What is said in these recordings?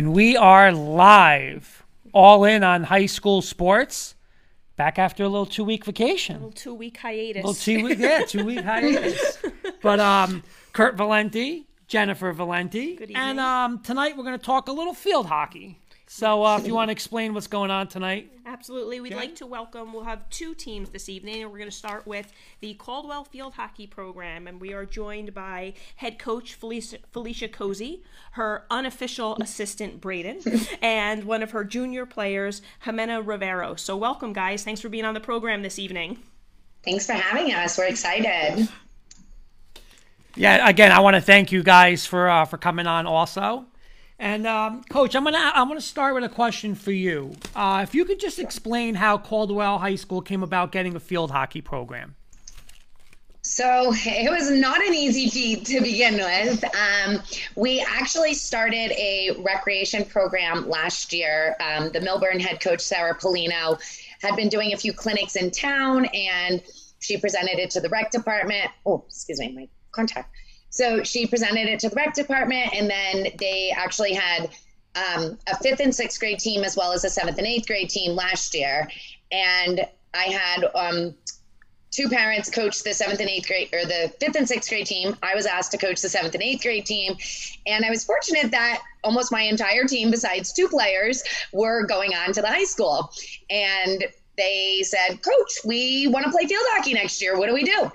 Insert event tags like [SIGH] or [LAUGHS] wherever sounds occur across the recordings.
And we are live, all in on high school sports. Back after a little two week vacation. A little two week hiatus. Little two week, yeah, [LAUGHS] two week hiatus. But um, Kurt Valenti, Jennifer Valenti, Good evening. and um, tonight we're going to talk a little field hockey. So uh, if you want to explain what's going on tonight, Absolutely. We'd Jen? like to welcome, we'll have two teams this evening, and we're going to start with the Caldwell Field Hockey Program. And we are joined by head coach Felicia, Felicia Cozy, her unofficial assistant Braden, [LAUGHS] and one of her junior players, Jimena Rivero. So, welcome, guys. Thanks for being on the program this evening. Thanks for having us. We're excited. yeah, again, I want to thank you guys for uh, for coming on also. And um, coach, I'm gonna I'm gonna start with a question for you. Uh, if you could just explain how Caldwell High School came about getting a field hockey program. So it was not an easy feat to begin with. Um, we actually started a recreation program last year. Um, the Millburn head coach, Sarah Polino, had been doing a few clinics in town and she presented it to the rec department. Oh, excuse me, my contact. So she presented it to the rec department and then they actually had um, a fifth and sixth grade team as well as a seventh and eighth grade team last year. And I had um, two parents coach the seventh and eighth grade or the fifth and sixth grade team. I was asked to coach the seventh and eighth grade team. And I was fortunate that almost my entire team, besides two players, were going on to the high school. And they said, Coach, we want to play field hockey next year. What do we do?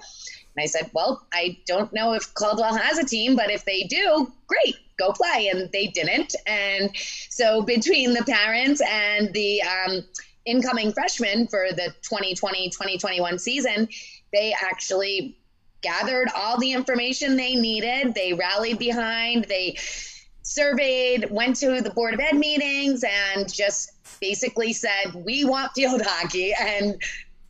And I said, Well, I don't know if Caldwell has a team, but if they do, great, go play. And they didn't. And so between the parents and the um, incoming freshmen for the 2020 2021 season, they actually gathered all the information they needed. They rallied behind, they surveyed, went to the Board of Ed meetings, and just basically said, We want field hockey. And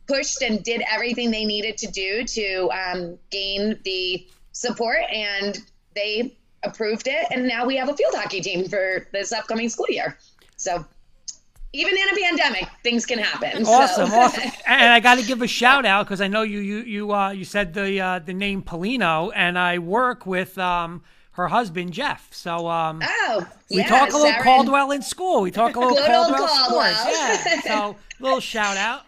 pushed and did everything they needed to do to um, gain the support. And they approved it. And now we have a field hockey team for this upcoming school year. So even in a pandemic, things can happen. So- Awesome, [LAUGHS] awesome. And I got to give a shout out because I know you you you uh, you said the uh, the name Polino, and I work with um, her husband Jeff. So um, Oh, we yeah, talk a little Sarah- Caldwell in school. We talk a little Caldwell Caldwell. sports. Yeah. So [LAUGHS] little shout out.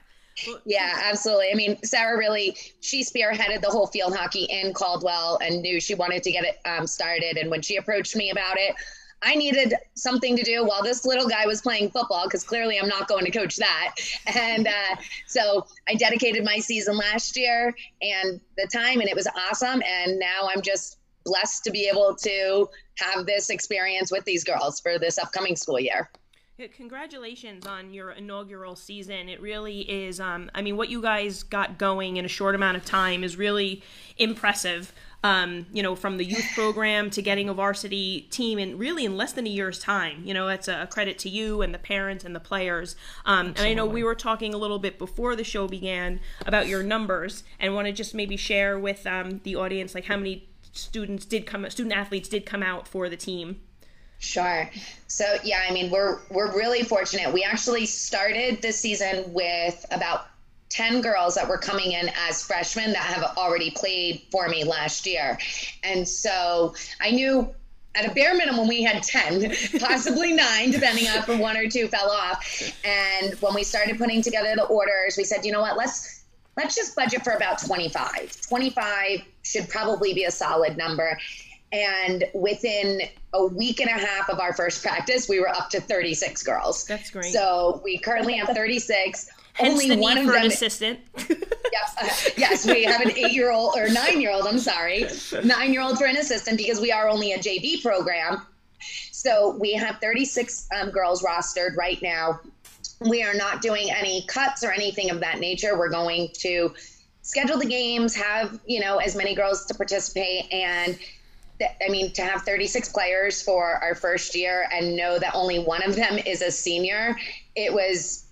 Yeah, absolutely. I mean, Sarah really she spearheaded the whole field hockey in Caldwell and knew she wanted to get it um, started. And when she approached me about it, I needed something to do while this little guy was playing football because clearly I'm not going to coach that. [LAUGHS] And uh, so I dedicated my season last year and the time, and it was awesome. And now I'm just blessed to be able to have this experience with these girls for this upcoming school year. Congratulations on your inaugural season. It really is. Um, I mean, what you guys got going in a short amount of time is really impressive. Um, you know, from the youth [LAUGHS] program to getting a varsity team, and really in less than a year's time. You know, that's a credit to you and the parents and the players. Um, and I know we were talking a little bit before the show began about your numbers, and want to just maybe share with um, the audience like how many students did come, student athletes did come out for the team. Sure. So yeah, I mean we're we're really fortunate. We actually started this season with about 10 girls that were coming in as freshmen that have already played for me last year. And so I knew at a bare minimum we had 10, [LAUGHS] possibly 9 depending on if one or two fell off. And when we started putting together the orders, we said, "You know what? Let's let's just budget for about 25. 25 should probably be a solid number." And within a week and a half of our first practice, we were up to 36 girls. That's great. So we currently have 36. Hence Only the one need of for them. an assistant. [LAUGHS] Yes, uh, yes, we have an eight-year-old or nine-year-old. I'm sorry, nine-year-old for an assistant because we are only a JV program. So we have 36 um, girls rostered right now. We are not doing any cuts or anything of that nature. We're going to schedule the games, have you know as many girls to participate, and I mean to have 36 players for our first year and know that only one of them is a senior. It was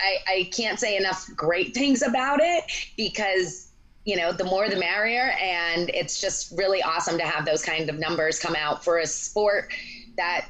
I, I can't say enough great things about it because you know the more the merrier and it's just really awesome to have those kind of numbers come out for a sport that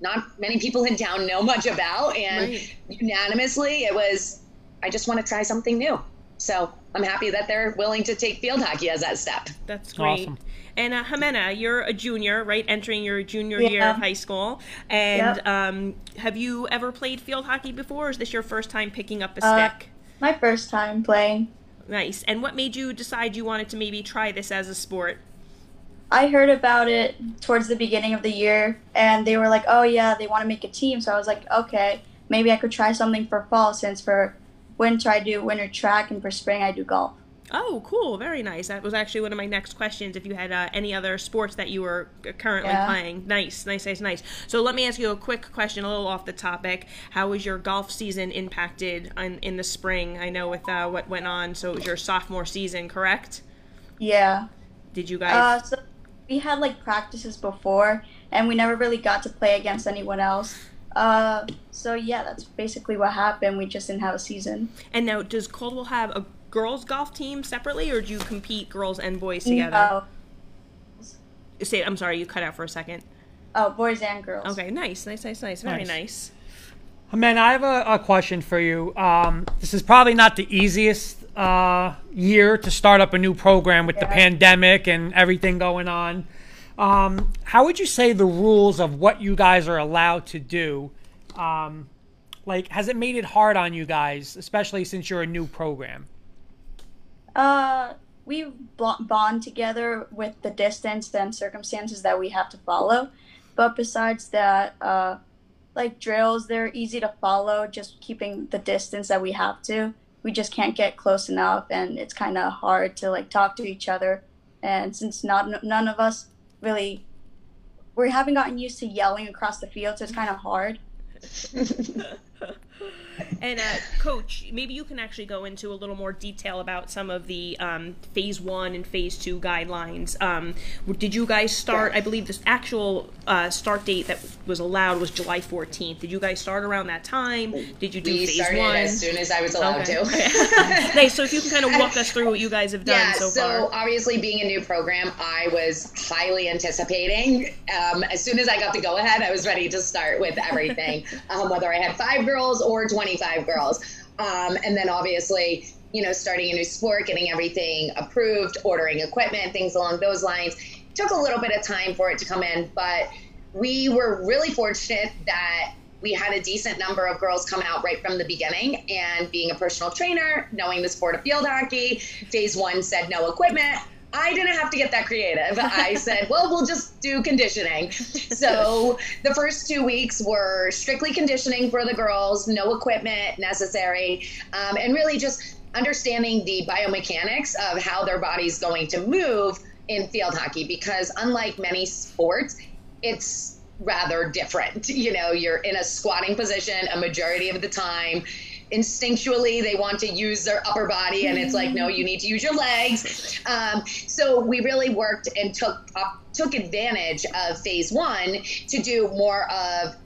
not many people in town know much about and Right. unanimously it was i just want to try something new so I'm happy that they're willing to take field hockey as that step. That's great. Awesome. And uh, Jimena, you're a junior, right? Entering your junior Yeah. year of high school. And Yep. um, have you ever played field hockey before? Or is this your first time picking up a Uh, stick? My first time playing. Nice. And what made you decide you wanted to maybe try this as a sport? I heard about it towards the beginning of the year, and they were like, "Oh yeah, they want to make a team." So I was like, "Okay, maybe I could try something for fall, since for winter I do winter track, and for spring I do golf." Oh, cool. Very nice. That was actually one of my next questions. If you had uh, any other sports that you were currently Yeah. playing. Nice, nice, nice, nice. So let me ask you a quick question, a little off the topic. How was your golf season impacted on, in the spring? I know with uh, what went on. So it was your sophomore season, correct? Yeah. Did you guys? Uh, so we had like practices before, and we never really got to play against anyone else. Uh, so yeah, that's basically what happened. We just didn't have a season. and now, does Caldwell have a girls golf team separately, or do you compete girls and boys together? No. Say, I'm sorry, you cut out for a second. Oh, boys and girls. Okay, nice, nice, nice, nice. Very Nice. nice. Man, I have a, a question for you. Um, this is probably not the easiest uh, year to start up a new program with the pandemic and everything going on. Um, how would you say the rules of what you guys are allowed to do? Um, like, has it made it hard on you guys, especially since you're a new program? Uh, we bond together with the distance and circumstances that we have to follow. But besides that, uh, like drills, they're easy to follow, just keeping the distance that we have to. We just can't get close enough, and it's kind of hard to like talk to each other. And since not none of us really, we haven't gotten used to yelling across the field, so it's kind of hard. [LAUGHS] And uh, coach, maybe you can actually go into a little more detail about some of the um, phase one and phase two guidelines. Um, did you guys start? I believe this actual uh, start date that was allowed was July 14th. Did you guys start around that time? Did you do We phase started one? as soon as I was allowed Okay. to. [LAUGHS] nice. So if you can kind of walk us through what you guys have done Yeah, so, so, far. obviously being a new program, I was highly anticipating. Um, as soon as I got the go ahead, I was ready to start with everything, [LAUGHS] um, whether I had five girls or 25 girls. Um, and then obviously, you know, starting a new sport, getting everything approved, ordering equipment, things along those lines. Took a little bit of time for it to come in, but we were really fortunate that we had a decent number of girls come out right from the beginning. And being a personal trainer, knowing the sport of field hockey, phase one said no equipment. I didn't have to get that creative. [LAUGHS] I said, well, we'll just do conditioning. So [LAUGHS] the first two weeks were strictly conditioning for the girls, no equipment necessary, um, and really just understanding the biomechanics of how their body's going to move in field hockey. Because unlike many sports, it's rather different. [LAUGHS] You know, you're in a squatting position a majority of the time. Instinctually, they want to use their upper body, and it's like, no, you need to use your legs. Um, so we really worked and took up, took advantage of phase one to do more of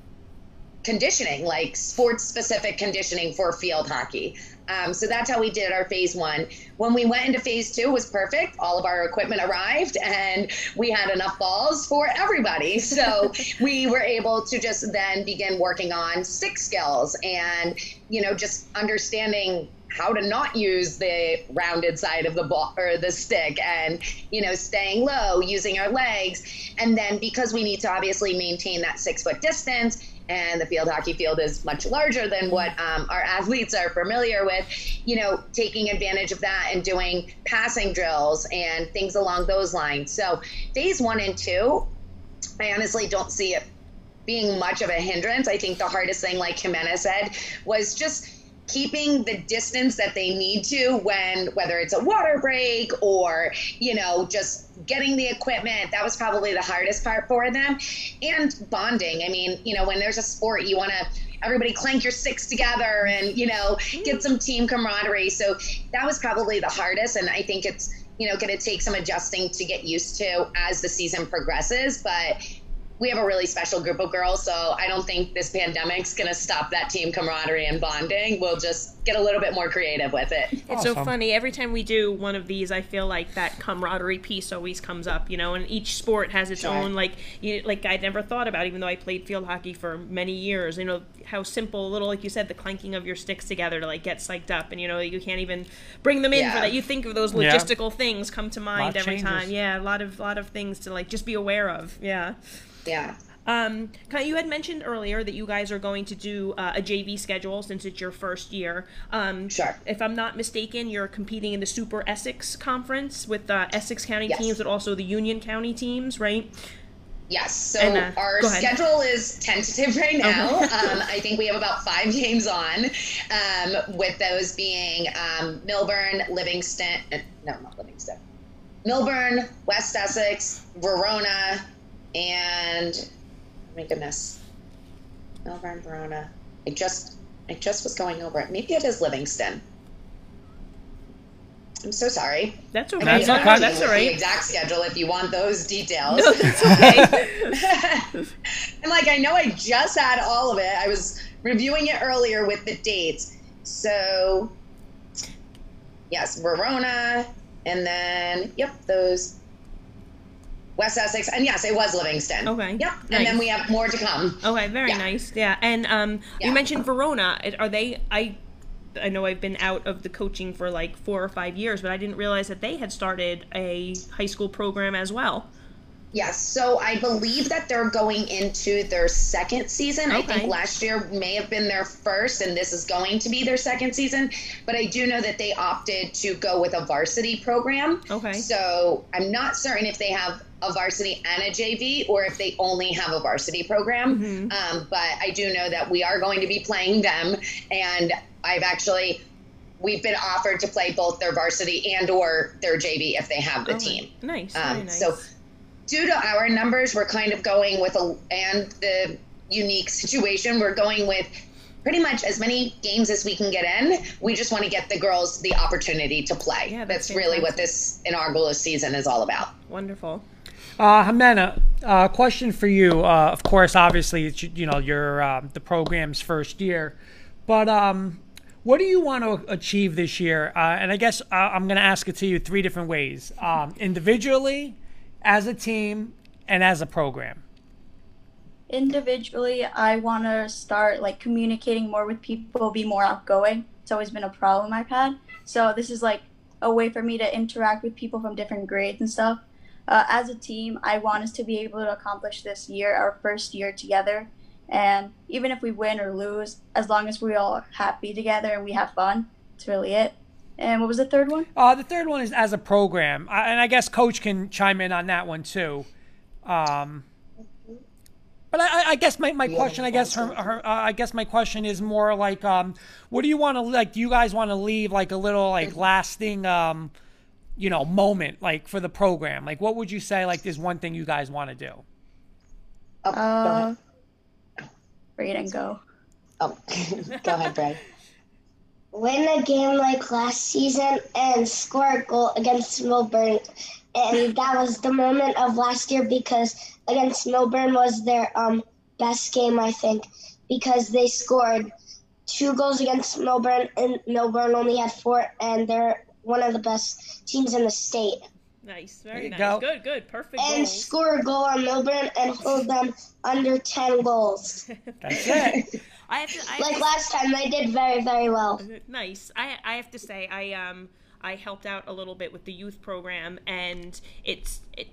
conditioning, like sports specific conditioning for field hockey. Um, so that's how we did our phase one. When we went into phase two, was perfect. All of our equipment arrived, and we had enough balls for everybody. [LAUGHS] So we were able to just then begin working on stick skills and you know just understanding how to not use the rounded side of the ball or the stick and you know staying low using our legs and then because we need to obviously maintain that six foot distance and the field hockey field is much larger than what um, our athletes are familiar with. You know taking advantage of that and doing passing drills and things along those lines. So phase one and two i honestly don't see it being much of a hindrance. I think the hardest thing like Jimena said was just keeping the distance that they need to when whether it's a water break or you know just getting the equipment that was probably the hardest part for them. And bonding. I mean you know when there's a sport you want to everybody clank your sticks together and you know get some team camaraderie. So that was probably the hardest and i think it's you know going to take some adjusting to get used to as the season progresses. But we have a really special group of girls, so I don't think this pandemic's going to stop that team camaraderie and bonding. We'll just get a little bit more creative with it. It's so funny. Every time we do one of these, I feel like that camaraderie piece always comes up, you know. And each sport has its Sure. own, like, you, like I'd never thought about, even though I played field hockey for many years. You know how simple, little, like you said, the clanking of your sticks together to like get psyched up, and you know you can't even bring them in for that. You think of those Yeah. logistical things come to mind every changes. time. Yeah, a lot of lot of things to like just be aware of. Yeah. Yeah. Um, you had mentioned earlier that you guys are going to do uh, a JV schedule since it's your first year. Um, Sure. If I'm not mistaken, you're competing in the Super Essex Conference with uh, Essex County Yes. teams, but also the Union County teams, right? Yes. So And, uh, our schedule is tentative [LAUGHS] right now. Okay. um, I think we have about five games on, um, with those being um, Millburn, Livingston. uh, No, not Livingston. Millburn, West Essex, Verona, and oh my goodness, Millburn, Verona. I just, I just was going over it. Maybe it is Livingston. I'm so sorry. That's okay. That's I okay. can That's all you The exact schedule if you want those details. No, that's okay. [LAUGHS] [LAUGHS] and like I know I just had all of it. I was reviewing it earlier with the dates. So yes, Verona, and then yep, those West Essex, and yes, it was Livingston. Okay, Yep, and then we have more to come. Okay, very Yeah. nice. Yeah, and um, Yeah. you mentioned Verona. Are they? I I know I've been out of the coaching for like four or five years, but I didn't realize that they had started a high school program as well. Yes, so I believe that they're going into their second season. I think last year may have been their first, and this is going to be their second season. But I do know that they opted to go with a varsity program. Okay. So I'm not certain if they have a varsity and a JV or if they only have a varsity program. Mm-hmm. Um, but I do know that we are going to be playing them, and I've actually. We've been offered to play both their varsity and or their JV if they have the Okay. team. Nice. Um, nice. So, due to our numbers, we're kind of going with a and the unique situation, we're going with pretty much as many games as we can get in. We just want to get the girls the opportunity to play. Yeah, that's that's really what fantastic. this inaugural season is all about. Wonderful. Uh, Jimena, uh, question for you. Uh, of course, obviously, it's, you know, your um, the program's first year, but um, what do you want to achieve this year? Uh, and I guess uh, I'm going to ask it to you three different ways: um, individually, as a team, and as a program. individually i want to start like communicating more with people be more outgoing. It's always been a problem i've had. So this is like a way for me to interact with people from different grades and stuff. Uh, as a team i want us to be able to accomplish this year our first year together. And even if we win or lose as long as we're all happy together and we have fun that's really it and what was the third one Uh, the third one is as a program, uh, and I guess Coach can chime in on that one too. Um, but I, I- I guess my, my question, I guess her, her uh, I guess my question is more like, um, what do you want to like? Do you guys want to leave like a little like lasting, um, you know, moment like for the program? Like, what would you say? Like, there's one thing you guys want to do. Oh, go uh ahead. rate and go Oh, [LAUGHS] go ahead, Brad. Win a game like last season and score a goal against Millburn. And that was the moment of last year because against Millburn was their um, best game, I think, because they scored two goals against Millburn, and Millburn only had four, and they're one of the best teams in the state. Nice. Very you nice. go. Good. Good. Perfect. And goals. score a goal on Millburn and hold them under 10 goals. [LAUGHS] That's it. [LAUGHS] I have to. I have Like to last time, they did very, very well. nice. I I have to say I um I helped out a little bit with the youth program and it's it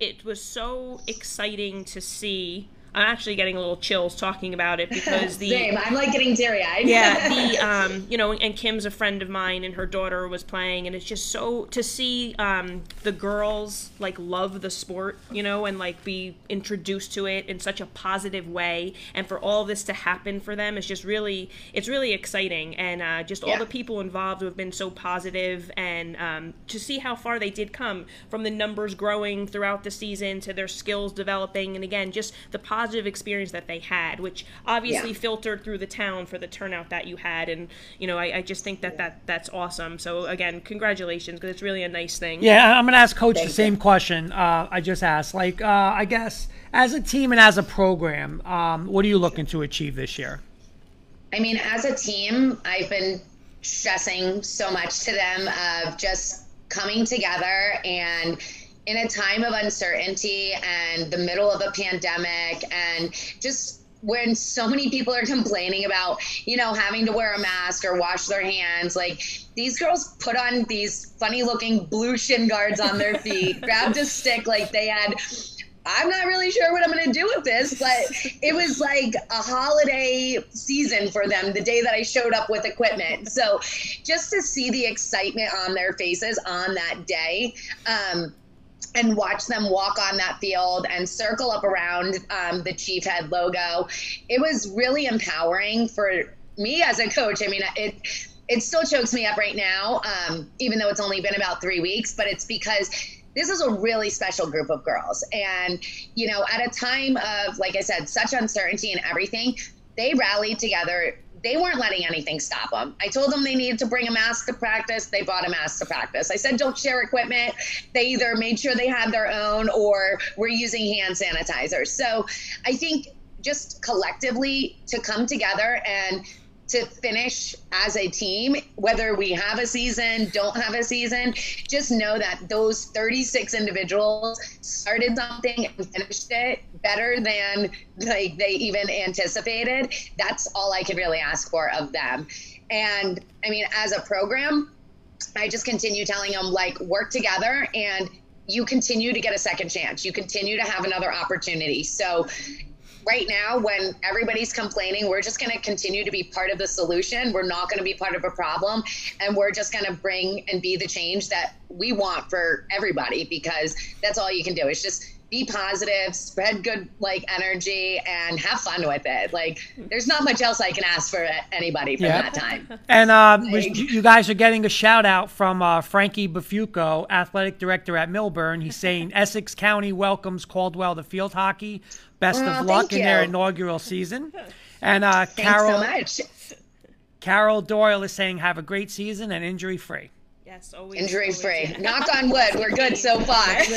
it was so exciting to see. I'm actually getting a little chills talking about it because [LAUGHS] the Same. I'm like getting teary eyed. yeah the [LAUGHS] um you know and kim's a friend of mine and her daughter was playing and it's just so to see um the girls like love the sport you know and like be introduced to it in such a positive way and for all this to happen for them is just really it's really exciting and uh, just all Yeah. the people involved who have been so positive and um, to see how far they did come from the numbers growing throughout the season to their skills developing and again just the positive positive experience that they had, which obviously Yeah. filtered through the town for the turnout that you had. And you know, I, I just think that, that that's awesome. So again, congratulations because it's really a nice thing. Yeah, I- I'm going to ask Coach the Thank same question uh, I just asked. Like, uh, I guess as a team and as a program, um, what are you looking to achieve this year? I mean, as a team, I've been stressing so much to them of just coming together and in a time of uncertainty and the middle of a pandemic and just when so many people are complaining about, you know, having to wear a mask or wash their hands, like these girls put on these funny looking blue shin guards on their feet, [LAUGHS] grabbed a stick like they had I'm not really sure what I'm going to do with this, but it was like a holiday season for them the day that I showed up with equipment. So just to see the excitement on their faces on that day, um, and watch them walk on that field and circle up around um, the chief head logo, it was really empowering for me as a coach. I mean, it it still chokes me up right now, um, even though it's only been about three weeks. But it's because this is a really special group of girls, and you know, at a time of like I said, such uncertainty and everything, they rallied together they weren't letting anything stop them. I told them they needed to bring a mask to practice. They brought a mask to practice. I said, don't share equipment. They either made sure they had their own or were using hand sanitizer. So I think just collectively to come together and to finish as a team, whether we have a season, don't have a season, just know that those 36 individuals started something and finished it better than like they even anticipated. That's all I could really ask for of them. And I mean, as a program, I just continue telling them like work together and you continue to get a second chance. You continue to have another opportunity. So right now when everybody's complaining we're just going to continue to be part of the solution we're not going to be part of a problem and we're just going to bring and be the change that we want for everybody because that's all you can do is just be positive spread good like energy and have fun with it like there's not much else i can ask for anybody from Yeah. that time And uh, was- you guys are getting a shout out from uh, Frankie Bafuco, athletic director at Millburn. He's saying [LAUGHS] Essex County welcomes Caldwell to field hockey. Best Oh, of luck thank in their inaugural season. [LAUGHS] And uh, Carol so much. Carol Doyle is saying have a great season and injury free. Yes, always injury always, free. Knock on wood. We're good so [LAUGHS] far. Nice,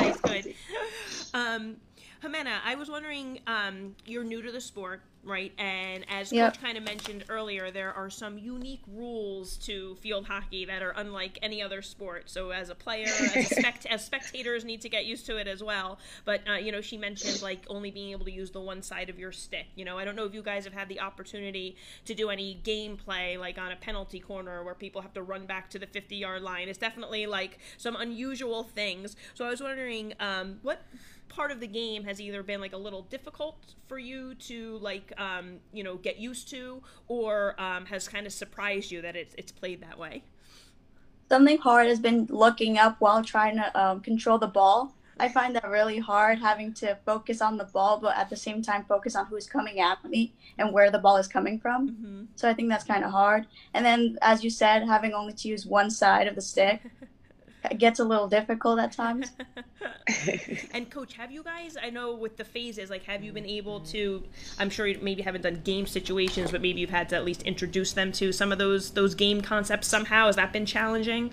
nice, good. [LAUGHS] Um, Jimena, I was wondering, um, you're new to the sport, right? And as Yep. Coach kind of mentioned earlier, there are some unique rules to field hockey that are unlike any other sport. So as a player, as, a [LAUGHS] spect- as spectators need to get used to it as well. But, uh, you know, she mentioned like only being able to use the one side of your stick. You know, I don't know if you guys have had the opportunity to do any gameplay like on a penalty corner where people have to run back to the 50 yard line. It's definitely like some unusual things. So I was wondering, um, what part of the game has either been like a little difficult for you to like um, you know get used to or um, has kind of surprised you that it's, it's played that way Something hard has been looking up while trying to um, control the ball. I find that really hard having to focus on the ball, but at the same time focus on who's coming at me and where the ball is coming from. mm-hmm. So I think that's kind of hard. And then, as you said, having only to use one side of the stick it [LAUGHS] gets a little difficult at times. [LAUGHS] [LAUGHS] and coach have you guys i know with the phases like have you been able to i'm sure you maybe haven't done game situations but maybe you've had to at least introduce them to some of those those game concepts somehow has that been challenging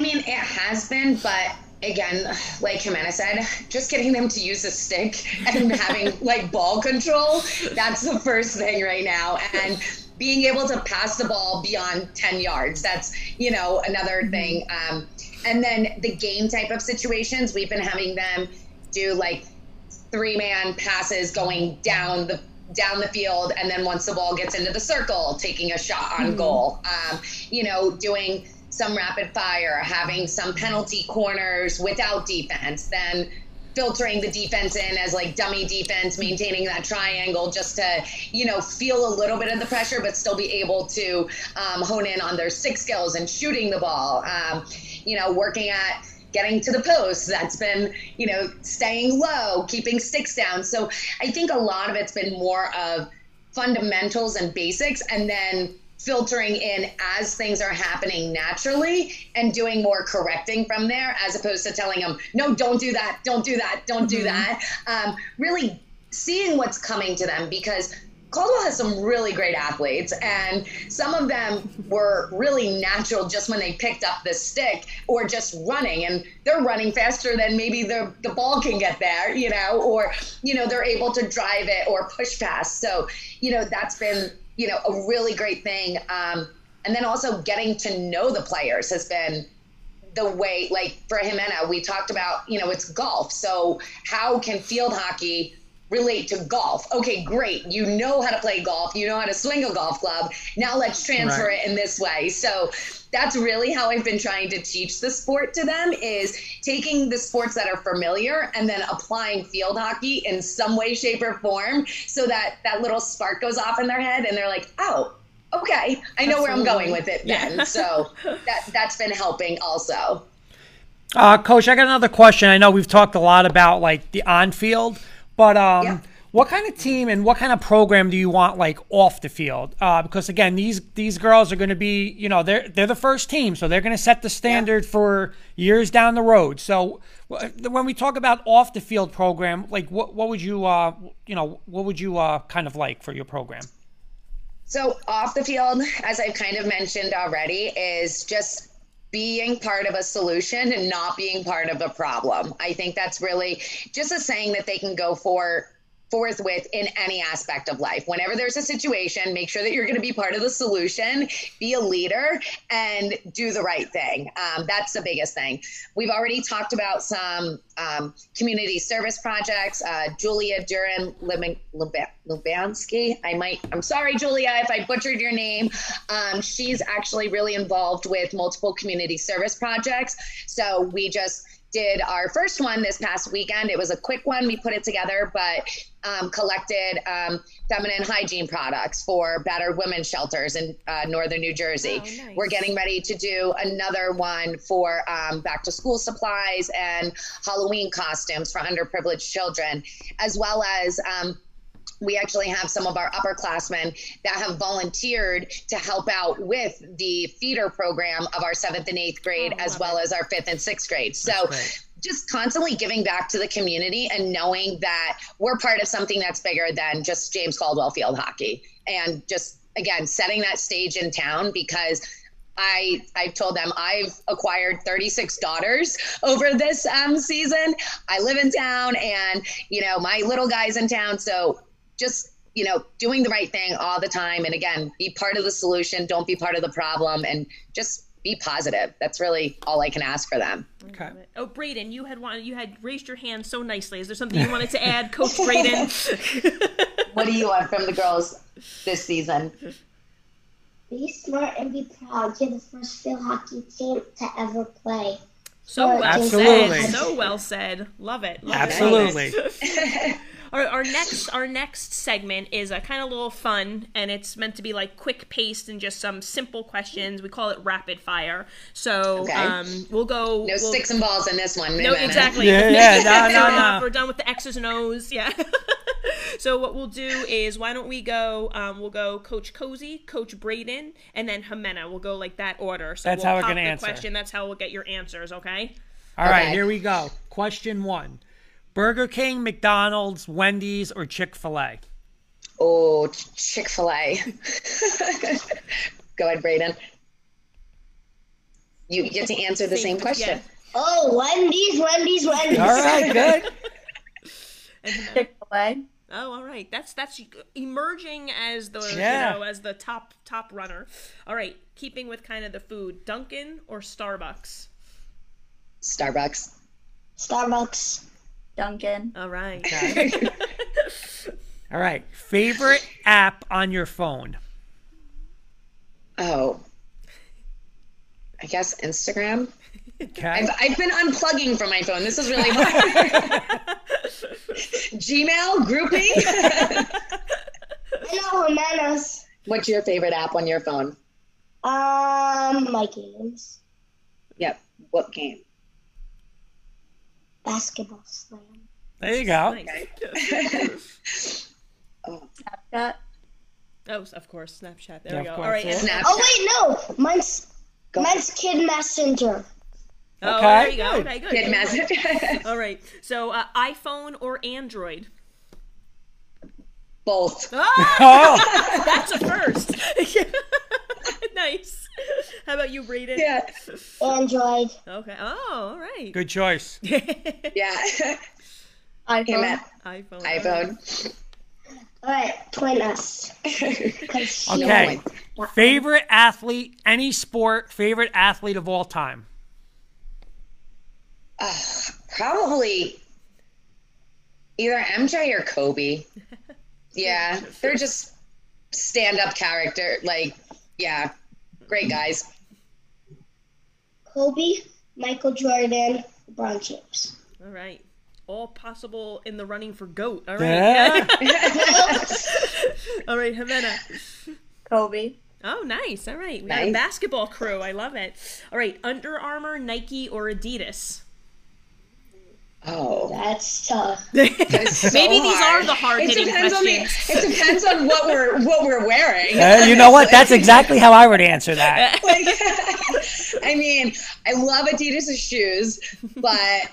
I mean, it has been, but again, like Jimena said, just getting them to use a stick and having [LAUGHS] like ball control, that's the first thing right now. And being able to pass the ball beyond 10 yards, that's, you know, another thing. Um, and then the game type of situations, we've been having them do like three man passes going down the down the field and then once the ball gets into the circle taking a shot on goal. Um, you know doing some rapid fire having some penalty corners without defense then filtering the defense in as like dummy defense maintaining that triangle just to you know feel a little bit of the pressure but still be able to um, hone in on their stick skills and shooting the ball. Um, you know working at getting to the post. That's been, you know, staying low, keeping sticks down. So I think a lot of it's been more of fundamentals and basics. And then filtering in as things are happening naturally and doing more correcting from there as opposed to telling them no don't do that don't do that don't do mm-hmm. that um, really seeing what's coming to them because Caldwell has some really great athletes, and some of them were really natural just when they picked up the stick or just running, and they're running faster than maybe the, the ball can get there, you know, or, you know, they're able to drive it or push past. So, you know, that's been, you know, a really great thing. Um, and then also getting to know the players has been the way, like for Jimena, we talked about, you know, it's golf. So, how can field hockey relate to golf. Okay, great. You know how to play golf. You know how to swing a golf club. Now let's transfer right. it in this way. So that's really how I've been trying to teach the sport to them is taking the sports that are familiar and then applying field hockey in some way, shape, or form so that that little spark goes off in their head and they're like, oh, okay, I know Absolutely. where I'm going with it then. Yeah. so that that's been helping also. Uh, Coach, I got another question. I know we've talked a lot about like the on field but um, yeah. what kind of team and what kind of program do you want like off the field? Uh, because again, these these girls are going to be, you know, they're they're the first team, so they're going to set the standard yeah. for years down the road. So when we talk about off the field program, like what what would you uh, you know what would you uh, kind of like for your program? So off the field, as I've kind of mentioned already, is just being part of a solution and not being part of the problem. I think that's really just a saying that they can go for forthwith in any aspect of life. Whenever there's a situation, make sure that you're going to be part of the solution, be a leader, and do the right thing. Um, that's the biggest thing. We've already talked about some um, community service projects. Uh, Julia Duran Lubansky, I might, I'm sorry, Julia, if I butchered your name. Um, she's actually really involved with multiple community service projects. So we just did our first one this past weekend. It was a quick one. We put it together, but um, collected um, feminine hygiene products for battered women's shelters in uh, northern New Jersey. Oh, nice. We're getting ready to do another one for um, back to school supplies and Halloween costumes for underprivileged children, as well as um, we actually have some of our upperclassmen that have volunteered to help out with the feeder program of our seventh and eighth grade, oh, as well it. as our fifth and sixth grade. So just constantly giving back to the community and knowing that we're part of something that's bigger than just James Caldwell field hockey and just again setting that stage in town because I I told them I've acquired 36 daughters over this um, season. I live in town, and you know my little guy's in town, so just you know doing the right thing all the time and again be part of the solution don't be part of the problem and just be positive that's really all i can ask for them okay oh braden you had wanted you had raised your hand so nicely is there something you wanted to add [LAUGHS] coach braden [LAUGHS] what do you want from the girls this season be smart and be proud you're the first field hockey team to ever play so well Absolutely. said. So well said. Love it. Love Absolutely. It. [LAUGHS] our, our next our next segment is a kind of little fun and it's meant to be like quick paced and just some simple questions. We call it rapid fire. So okay. um, we'll go no we'll, sticks and balls in this one no exactly. Yeah, yeah [LAUGHS] no, no, no. we're done with the x's and o's yeah. [LAUGHS] So what we'll do is why don't we go um, we'll go coach cozy coach braden and then Jimena. We'll go like that order. So that's we'll how we're gonna answer. question. That's how we'll get your answers okay? All okay. right here we go. Question one Burger King, McDonald's, Wendy's, or Chick fil A? Oh, Chick fil A. [LAUGHS] Go ahead, Braden. You get to answer the same, same question. Yeah. Oh, Wendy's, Wendy's, Wendy's. All right, good. [LAUGHS] Chick fil A. Oh, all right. That's that's emerging as the yeah. you know as the top top runner. All right, keeping with kind of the food, Dunkin' or Starbucks? Starbucks. Starbucks. Dunkin'. All right. [LAUGHS] All right. Favorite app on your phone? Oh, I guess Instagram. Okay. I've, I've been unplugging from my phone. This is really hard. [LAUGHS] [LAUGHS] Gmail, grouping. Hello, Jimena's. What's your favorite app on your phone? Um, my games. Yep. What game? Basketball Slam. There you go. Nice. [LAUGHS] Snapchat. Oh, of course, Snapchat. There Yeah, we go. course, All right. yeah. Snapchat. Oh wait, no, mine's mine's Kid Messenger. oh, Okay, there you go. good. Okay, good. Good message. [LAUGHS] All right. So, uh, iPhone or Android? Both. Ah, [LAUGHS] Oh, that's a first. nice. How about you, Braden? Yeah. Android. Okay. Oh, all right. good choice. Yeah. iPhone. Hey, Matt. iPhone. iPhone. All right, twin us. [LAUGHS] Okay. Favorite athlete, any sport, favorite athlete of all time. Uh, probably either MJ or Kobe. [LAUGHS] Yeah, they're just stand-up character. Like, yeah, great guys. Kobe, Michael Jordan, LeBron James. All right. All possible in the running for GOAT. All right. Yeah. [LAUGHS] all right, Jimena. Kobe. Oh, nice. All right. We got a basketball crew. I love it. All right. Under Armour, Nike, or Adidas? Oh, That's tough. [LAUGHS] that's so Maybe these hard. are the hard-hitting it depends on the. It depends on what we're what we're wearing. Uh, you know what? That's exactly how I would answer that. [LAUGHS] Like, I mean, I love Adidas' shoes, but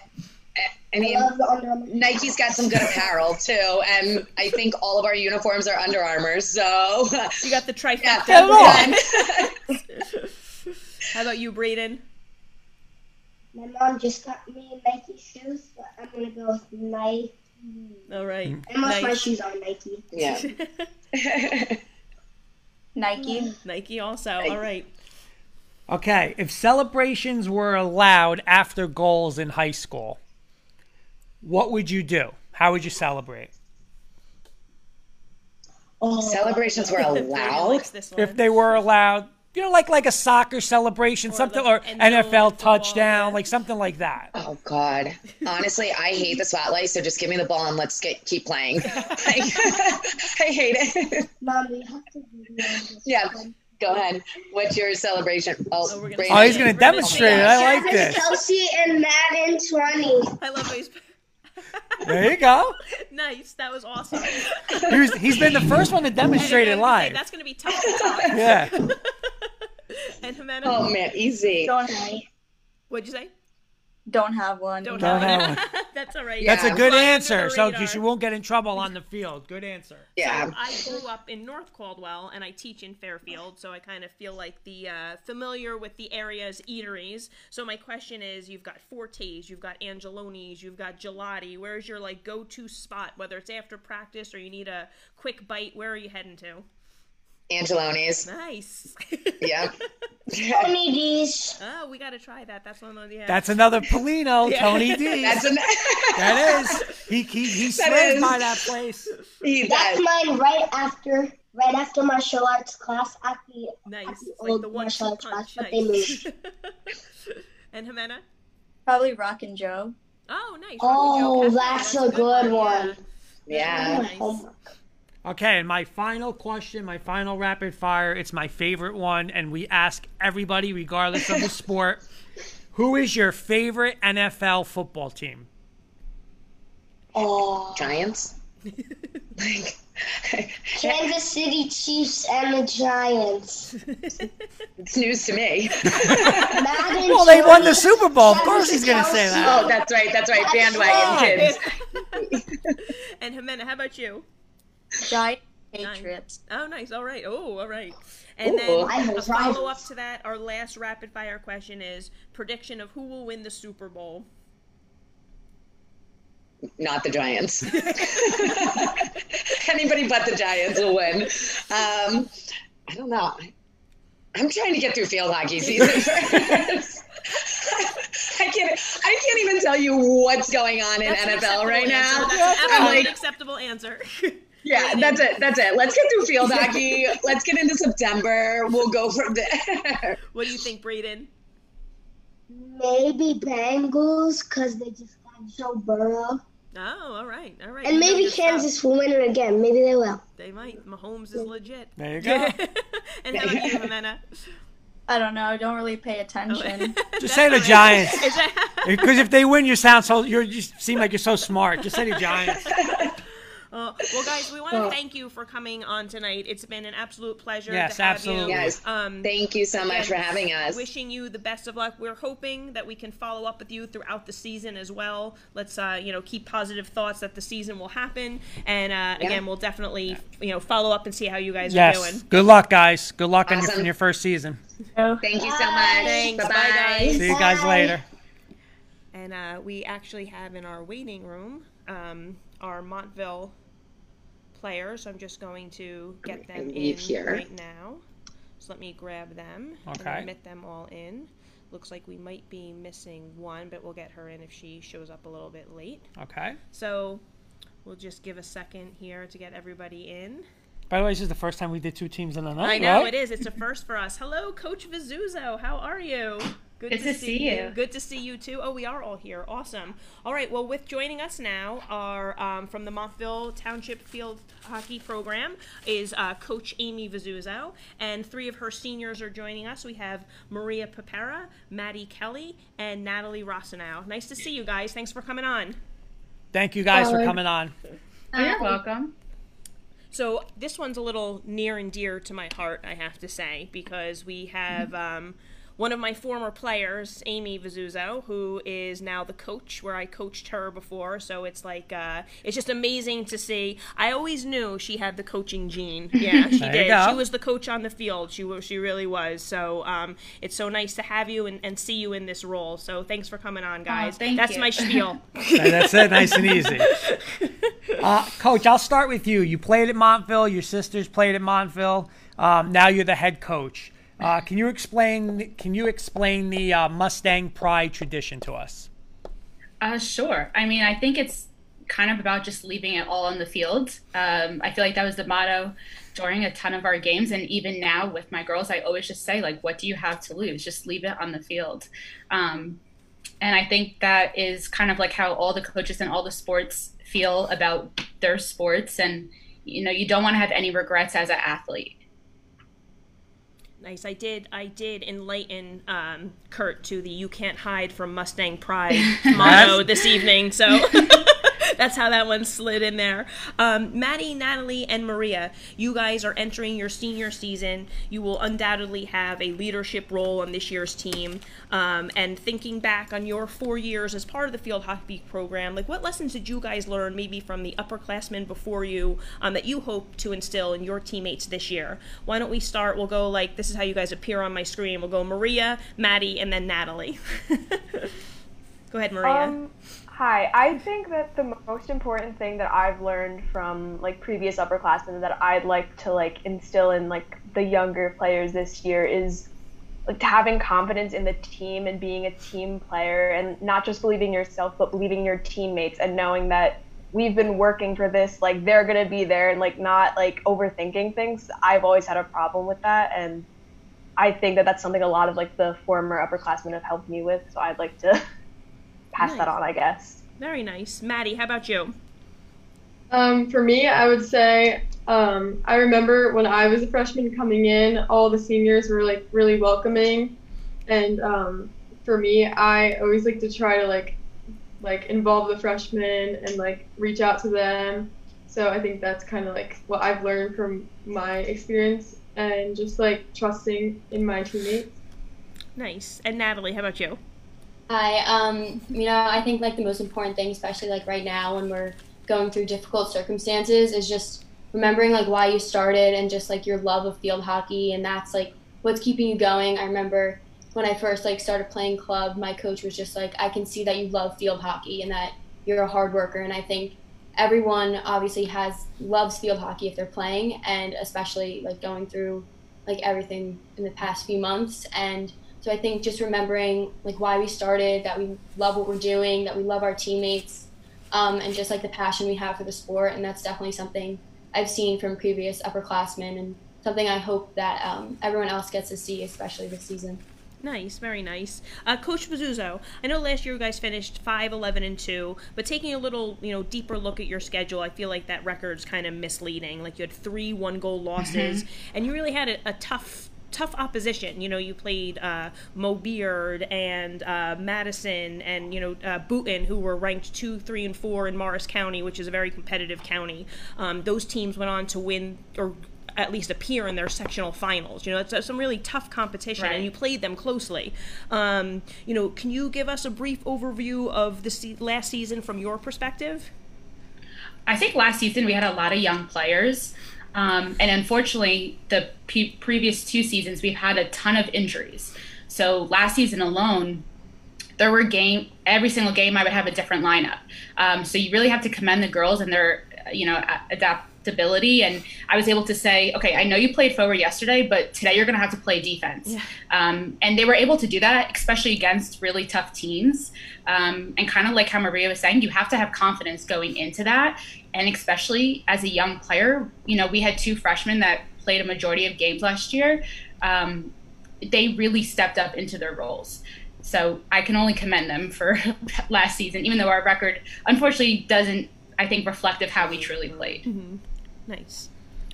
I mean, I love the Under Nike's got some good apparel too, and I think all of our uniforms are Under Armour. So, You got the trifecta. on. [LAUGHS] How about you, Braden? My mom just got me Nike shoes, but I'm gonna go with Nike. All right. And most of my shoes are Nike. yeah. [LAUGHS] Nike. Nike also. All right. Okay, if celebrations were allowed after goals in high school, what would you do? How would you celebrate? Oh, Celebrations were [LAUGHS] allowed. likes this one. If they were allowed, you know, like like a soccer celebration, something or end NFL touchdown, like something like that. Oh God! Honestly, I hate the spotlight. So just give me the ball and let's get keep playing. [LAUGHS] Like, [LAUGHS] I hate it. Mom, we have to. Yeah. Go ahead. What's your celebration? Oh, Oh, we're gonna Oh, he's going to demonstrate it. I like Travis this. Kelsey and Madden 20. I love those. [LAUGHS] There you go. nice. That was awesome. [LAUGHS] He was, he's been the first one to demonstrate it And- and live. That's going to be tough to top. Yeah. [LAUGHS] And Jimena, Oh man, easy. Don't what'd you say? Don't have one. Don't, Don't have, have one. [LAUGHS] That's all right. That's a good Flying answer. So radar. you won't get in trouble on the field. Good answer. Yeah. I grew up in North Caldwell and I teach in Fairfield, so I kind of feel like the uh, familiar with the area's eateries. So my question is, you've got Fortes, you've got Angeloni's, you've got Gelotti. Where's your like go-to spot? Whether it's after practice or you need a quick bite, where are you heading to? Angeloni's. Nice. Yep. [LAUGHS] Tony D's. oh, we got to try that. That's one of the. Yeah. That's another Polino, [LAUGHS] Tony [LAUGHS] D. That's an. that is. He he, he That swears is. by that place. he That's does. mine right after right after martial arts class at the nice. at the It's like old the one martial two arts punch. class, but they Nice. moved. and Jimena? Probably Rock and Joe. Oh, nice. Oh, Joe that's Cafe. a good one. Yeah. Nice. Homework. Okay, and my final question, my final rapid fire, it's my favorite one, and we ask everybody, regardless of the [LAUGHS] sport, who is your favorite NFL football team? Oh, Giants. [LAUGHS] like, [LAUGHS] Kansas City Chiefs and the Giants. it's news to me. Well, they won the Super Bowl. Of course he's going to say that. Oh, that's right. That's right. Bandwagon kids. and Jimena, how about you? Giant Patriots. Oh, nice. All right. Oh, all right. And Ooh. then a follow up to that, our last rapid fire question is prediction of who will win the Super Bowl. Not the Giants. [LAUGHS] [LAUGHS] Anybody but the Giants will win. Um, I don't know. I'm trying to get through field hockey season [LAUGHS] first. I can't. I can't even tell you what's going on in That's NFL right answer. now. That's an I'm absolute like, acceptable answer. Yeah, that's it. That's it. Let's get through field hockey. [LAUGHS] Let's get into September. We'll go from there. what do you think, Braden? Maybe Bengals because they just got Joe Burrow. Oh, all right. All right. And maybe your stuff. Kansas will win it again. Maybe they will. They might. Mahomes is legit. There you [LAUGHS] go. and how about you, [LAUGHS] Jimena? I don't know. I don't really pay attention. Oh, just say the Giants. Because if they win, you sound so, you're, you seem like you're so smart. Just say the Giants. Uh, well, guys, we want to thank you for coming on tonight. It's been an absolute pleasure. Yes, to have absolutely. You. Yes. Um, Thank you so much for having us. Wishing you the best of luck. We're hoping that we can follow up with you throughout the season as well. Let's, uh, you know, keep positive thoughts that the season will happen. And uh, again, we'll definitely, you know, follow up and see how you guys are doing. Good luck, guys. Good luck on your, Awesome. your first season. Thank you so much. Thanks. Bye Bye, guys. See you guys Bye. later. And uh, we actually have in our waiting room um, our Montville players. I'm just going to get them in here. right now. So let me grab them Okay. and admit them all in. Looks like we might be missing one, but we'll get her in if she shows up a little bit late. Okay. So we'll just give a second here to get everybody in. By the way, this is the first time we did two teams in a night. I know right? it is. It's a first for us. Hello, Coach Vizzuzo. How are you? Good, Good to see you. Good to see you too. Oh, we are all here. Awesome. All right. Well, with joining us now are um, from the Montville Township Field Hockey Program is uh, Coach Amy Vizzuzo, and three of her seniors are joining us. We have Maria Papera, Maddie Kelly, and Natalie Rossinow. Nice to see you guys. Thanks for coming on. Thank you guys for coming on. You're welcome. So this one's a little near and dear to my heart, I have to say, because we have um, one of my former players, Amy Vizzuzo, who is now the coach where I coached her before. So it's like uh, it's just amazing to see. I always knew she had the coaching gene. [LAUGHS] Yeah, she did. She was the coach on the field. She was. She really was. So um, it's so nice to have you and, and see you in this role. So thanks for coming on, guys. thank That's you. my spiel. [LAUGHS] And that's it, nice and easy. [LAUGHS] Uh, Coach, I'll start with you. You played at Montville. Your sisters played at Montville. Um, now you're the head coach. Uh, can you explain? Can you explain the uh, Mustang Pride tradition to us? Uh, sure. I mean, I think it's kind of about just leaving it all on the field. Um, I feel like that was the motto during a ton of our games, and even now with my girls, I always just say like, "What do you have to lose? Just leave it on the field." Um, and I think that is kind of like how all the coaches in all the sports feel about their sports, and you know, you don't want to have any regrets as an athlete. Nice. I did. I did enlighten um, Kurt to the "You can't hide from Mustang Pride" [LAUGHS] motto this evening. So [LAUGHS] [LAUGHS] that's how that one slid in there. Um, Maddie, Natalie, and Maria, you guys are entering your senior season. You will undoubtedly have a leadership role on this year's team. Um, and thinking back on your four years as part of the field hockey program, like what lessons did you guys learn, maybe from the upperclassmen before you, um, that you hope to instill in your teammates this year? Why don't we start? We'll go like this is how you guys appear on my screen. We'll go Maria, Maddie, and then Natalie. [LAUGHS] go ahead, Maria. Hi. I think that the most important thing that I've learned from like previous upperclassmen that I'd like to like instill in like the younger players this year is like having confidence in the team and being a team player and not just believing yourself but believing your teammates and knowing that we've been working for this like they're going to be there and like not like overthinking things i've always had a problem with that and i think that that's something a lot of like the former upperclassmen have helped me with so i'd like to [LAUGHS] pass Nice. that on i guess Very nice, Maddie. How about you? Um, for me, I would say um, I remember when I was a freshman coming in, all the seniors were like really welcoming, and um, for me, I always like to try to like like involve the freshmen and like reach out to them. So I think that's kind of like what I've learned from my experience and just like trusting in my teammates. Nice. And Natalie, how about you? Hi. Um, you know, I think like the most important thing, especially like right now when we're going through difficult circumstances, is just remembering like why you started and just like your love of field hockey, and that's like what's keeping you going. I remember when I first like started playing club, my coach was just like, I can see that you love field hockey and that you're a hard worker, and I think everyone obviously has loves field hockey if they're playing, and especially like going through like everything in the past few months and so I think just remembering like why we started, that we love what we're doing, that we love our teammates, um, and just like the passion we have for the sport, and that's definitely something I've seen from previous upperclassmen, and something I hope that um, everyone else gets to see, especially this season. Nice, very nice. Uh, Coach Vizzuzo, I know last year you guys finished 5 11 and 2, but taking a little, you know, deeper look at your schedule, I feel like that record's kind of misleading. Like you had three one goal losses, and you really had a, a tough tough opposition. You know, you played uh, Mo Beard and uh, Madison and you know uh, Boonton, who were ranked two, three, and four in Morris County, which is a very competitive county. Um, those teams went on to win or at least appear in their sectional finals. You know, it's, some really tough competition, right. and you played them closely. Um, you know, can you give us a brief overview of the se- last season from your perspective? I think last season we had a lot of young players. Um, and unfortunately, the pre- previous two seasons, we've had a ton of injuries. So last season alone, there were game every single game I would have a different lineup. Um, so you really have to commend the girls and their you know adapt stability. And I was able to say, okay, I know you played forward yesterday, but today you're going to have to play defense. Yeah. Um, and they were able to do that, especially against really tough teams. Um, and kind of like how Maria was saying, you have to have confidence going into that. And especially as a young player, you know, we had two freshmen that played a majority of games last year. Um, they really stepped up into their roles. So I can only commend them for [LAUGHS] last season, even though our record unfortunately doesn't, I think, reflect of how we truly played. Mm-hmm. Nice.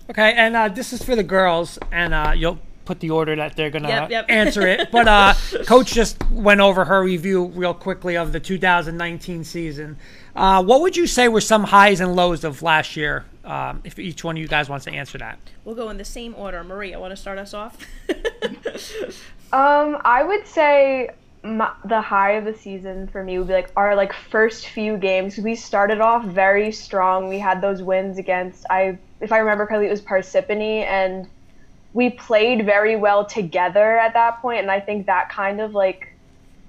Okay, and uh, this is for the girls, and uh, you'll put the order that they're gonna yep, yep. answer it. [LAUGHS] But uh, Coach just went over her review real quickly of the 2019 season. Uh, what would you say were some highs and lows of last year? Um, if each one of you guys wants to answer that, we'll go in the same order. Maria, want to start us off? [LAUGHS] um, I would say my, the high of the season for me would be like our like first few games. We started off very strong. We had those wins against I if I remember correctly it was Parsippany and we played very well together at that point and I think that kind of like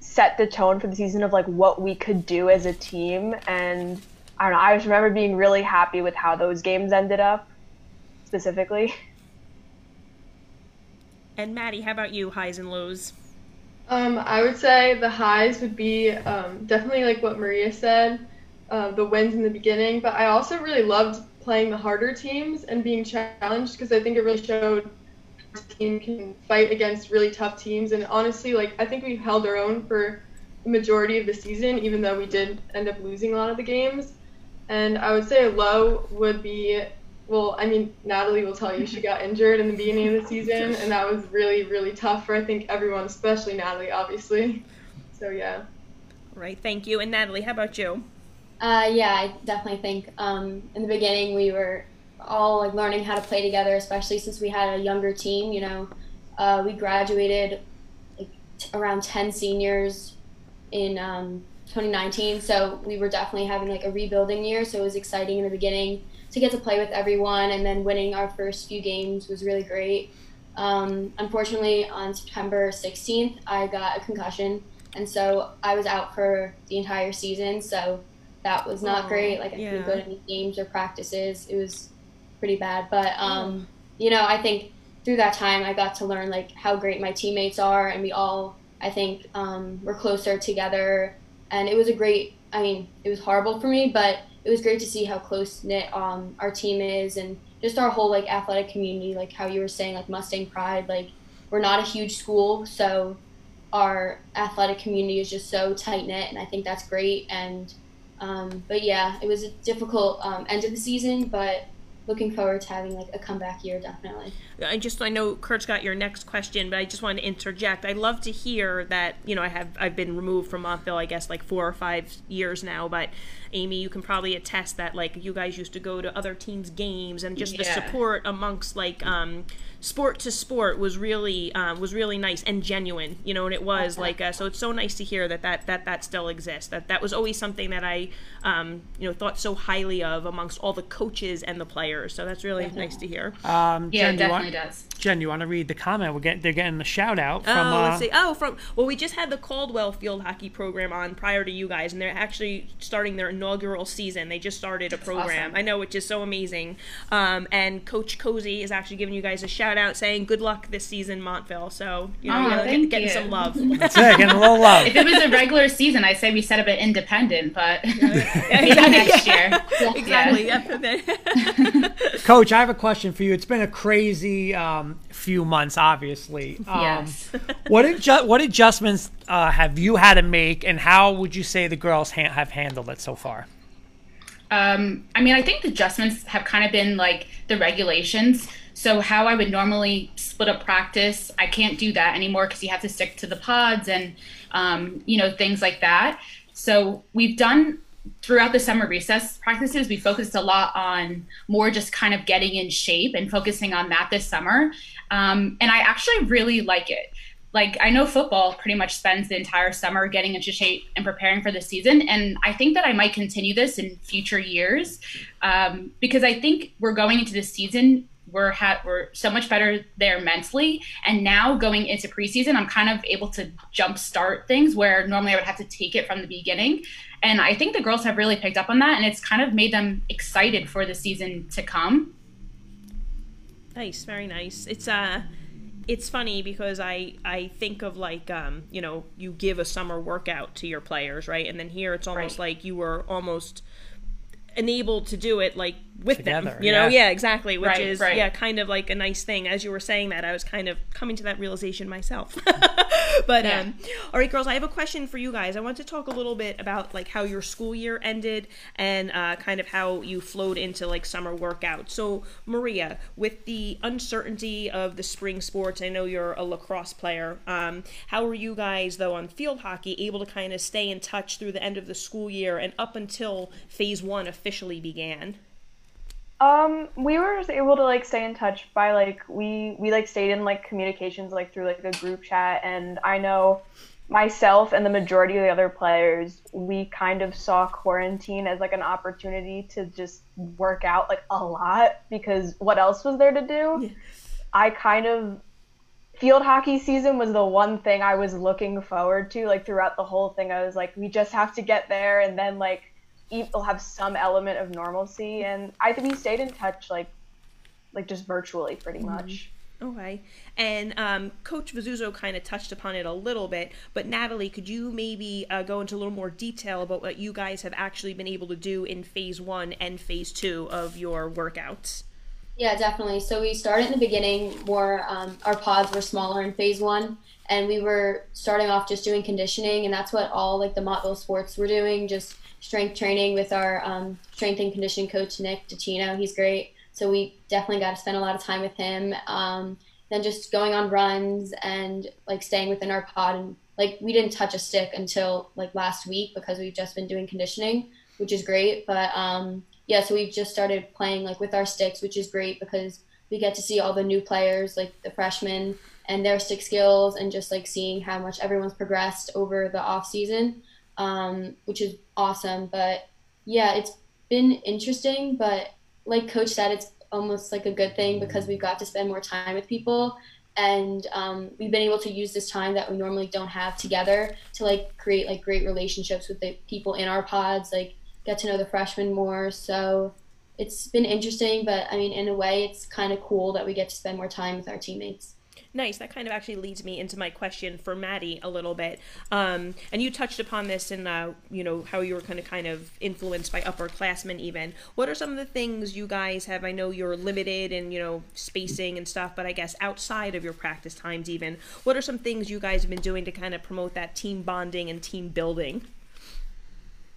set the tone for the season of like what we could do as a team and I don't know, I just remember being really happy with how those games ended up specifically. And Maddie, how about you, highs and lows? Um, I would say the highs would be um, definitely like what Maria said, uh, the wins in the beginning. But I also really loved playing the harder teams and being challenged because I think it really showed our team can fight against really tough teams. And honestly, like I think we held our own for the majority of the season, even though we did end up losing a lot of the games. And I would say a low would be well, I mean, Natalie will tell you she got injured in the beginning of the season, and that was really, really tough for I think everyone, especially Natalie, obviously. So yeah. Right. Thank you. And Natalie, how about you? Uh, yeah, I definitely think um, in the beginning we were all like learning how to play together, especially since we had a younger team. You know, uh, we graduated like t- around ten seniors in um, 2019, so we were definitely having like a rebuilding year. So it was exciting in the beginning to get to play with everyone and then winning our first few games was really great. Um, unfortunately, on September 16th, I got a concussion, and so I was out for the entire season. So that was not great. Like I yeah. couldn't go to any games or practices. It was pretty bad. But um, you know, I think through that time, I got to learn like how great my teammates are, and we all, I think, um, were closer together. And it was a great. I mean, it was horrible for me, but it was great to see how close knit um, our team is and just our whole like athletic community. Like how you were saying, like Mustang Pride. Like we're not a huge school, so our athletic community is just so tight knit, and I think that's great. And um, but yeah, it was a difficult um, end of the season, but looking forward to having like a comeback year definitely i just i know kurt's got your next question but i just wanted to interject. I love to hear that you know i have i've been removed from montville i guess like four or five years now but amy you can probably attest that like you guys used to go to other teams games and just yeah. the support amongst like um sport to sport was really um, was really nice and genuine you know and it was like uh, so it's so nice to hear that that that that still exists that that was always something that i um, you know thought so highly of amongst all the coaches and the players so that's really nice to hear. Um, yeah Jen, it definitely does Jen, you want to read the comment? We're getting they're getting the shout out from. Oh, let's uh, see. Oh, from well, we just had the Caldwell field hockey program on prior to you guys, and they're actually starting their inaugural season. They just started a program. Awesome. I know, which is so amazing. Um, and Coach Cozy is actually giving you guys a shout out, saying good luck this season, Montville. So you know, Oh, you're thank getting you. some love. [LAUGHS] That's it, getting a little [LAUGHS] love. if it was a regular season, I'd say we set up an independent, but [LAUGHS] maybe next year. exactly. Yep. [LAUGHS] Coach, I have a question for you. It's been a crazy um, few months, obviously. Um, Yes. [LAUGHS] what adju- what adjustments uh, have you had to make, and how would you say the girls ha- have handled it so far? Um, I mean, I think the adjustments have kind of been like the regulations. So how I would normally split up practice, I can't do that anymore because you have to stick to the pods and um, you know things like that. So we've done throughout the summer recess practices, we focused a lot on more just kind of getting in shape and focusing on that this summer. Um, and I actually really like it. Like, I know football pretty much spends the entire summer getting into shape and preparing for the season. And I think that I might continue this in future years um, because I think we're going into the season we're ha- we're so much better there mentally. And now going into preseason, I'm kind of able to jump start things where normally I would have to take it from the beginning. And I think the girls have really picked up on that, and it's kind of made them excited for the season to come. Nice, very nice. It's uh it's funny because I I think of like um you know you give a summer workout to your players right and then here it's almost right. like you were almost enabled to do it like with Together, them you know? yeah, yeah exactly which right, is right. yeah kind of like a nice thing. As you were saying that i was kind of coming to that realization myself. [LAUGHS] But yeah. um all right girls i have a question for you guys. I want to talk a little bit about like how your school year ended and uh, kind of how you flowed into like summer workout so maria with the uncertainty of the spring sports i know you're a lacrosse player um, how were you guys though on field hockey able to kind of stay in touch through the end of the school year and up until phase one officially began um, we were able to like stay in touch by like we we like stayed in like communications like through like a group chat, and I know myself and the majority of the other players we kind of saw quarantine as like an opportunity to just work out like a lot because what else was there to do? Yeah. I kind of field hockey season was the one thing I was looking forward to like throughout the whole thing. I was like, we just have to get there and then like will have some element of normalcy. And I think we stayed in touch like like just virtually pretty mm-hmm. much. Okay. And um, Coach Vizzuzo kind of touched upon it a little bit, but Natalie, could you maybe uh, go into a little more detail about what you guys have actually been able to do in phase one and phase two of your workouts? Yeah, definitely. So we started in the beginning more, um, our pods were smaller in phase one, and we were starting off just doing conditioning, and that's what all like the Montville sports were doing, just strength training with our um, strength and condition coach Nick DeCino. He's great. So we definitely got to spend a lot of time with him. Um, then just going on runs and like staying within our pod and like we didn't touch a stick until like last week because we've just been doing conditioning, which is great. But um, yeah, so we've just started playing like with our sticks, which is great because we get to see all the new players, like the freshmen and their stick skills and just like seeing how much everyone's progressed over the off season um, which is awesome. But yeah, it's been interesting. But like Coach said, it's almost like a good thing because we've got to spend more time with people and um, we've been able to use this time that we normally don't have together to like create like great relationships with the people in our pods like get to know the freshmen more so it's been interesting but i mean in a way it's kind of cool that we get to spend more time with our teammates Nice. That kind of actually leads me into my question for Maddie a little bit. Um, and you touched upon this in, uh, you know, how you were kind of kind of influenced by upperclassmen even. What are some of the things you guys have? I know you're limited in, you know, spacing and stuff, but I guess outside of your practice times even, what are some things you guys have been doing to kind of promote that team bonding and team building?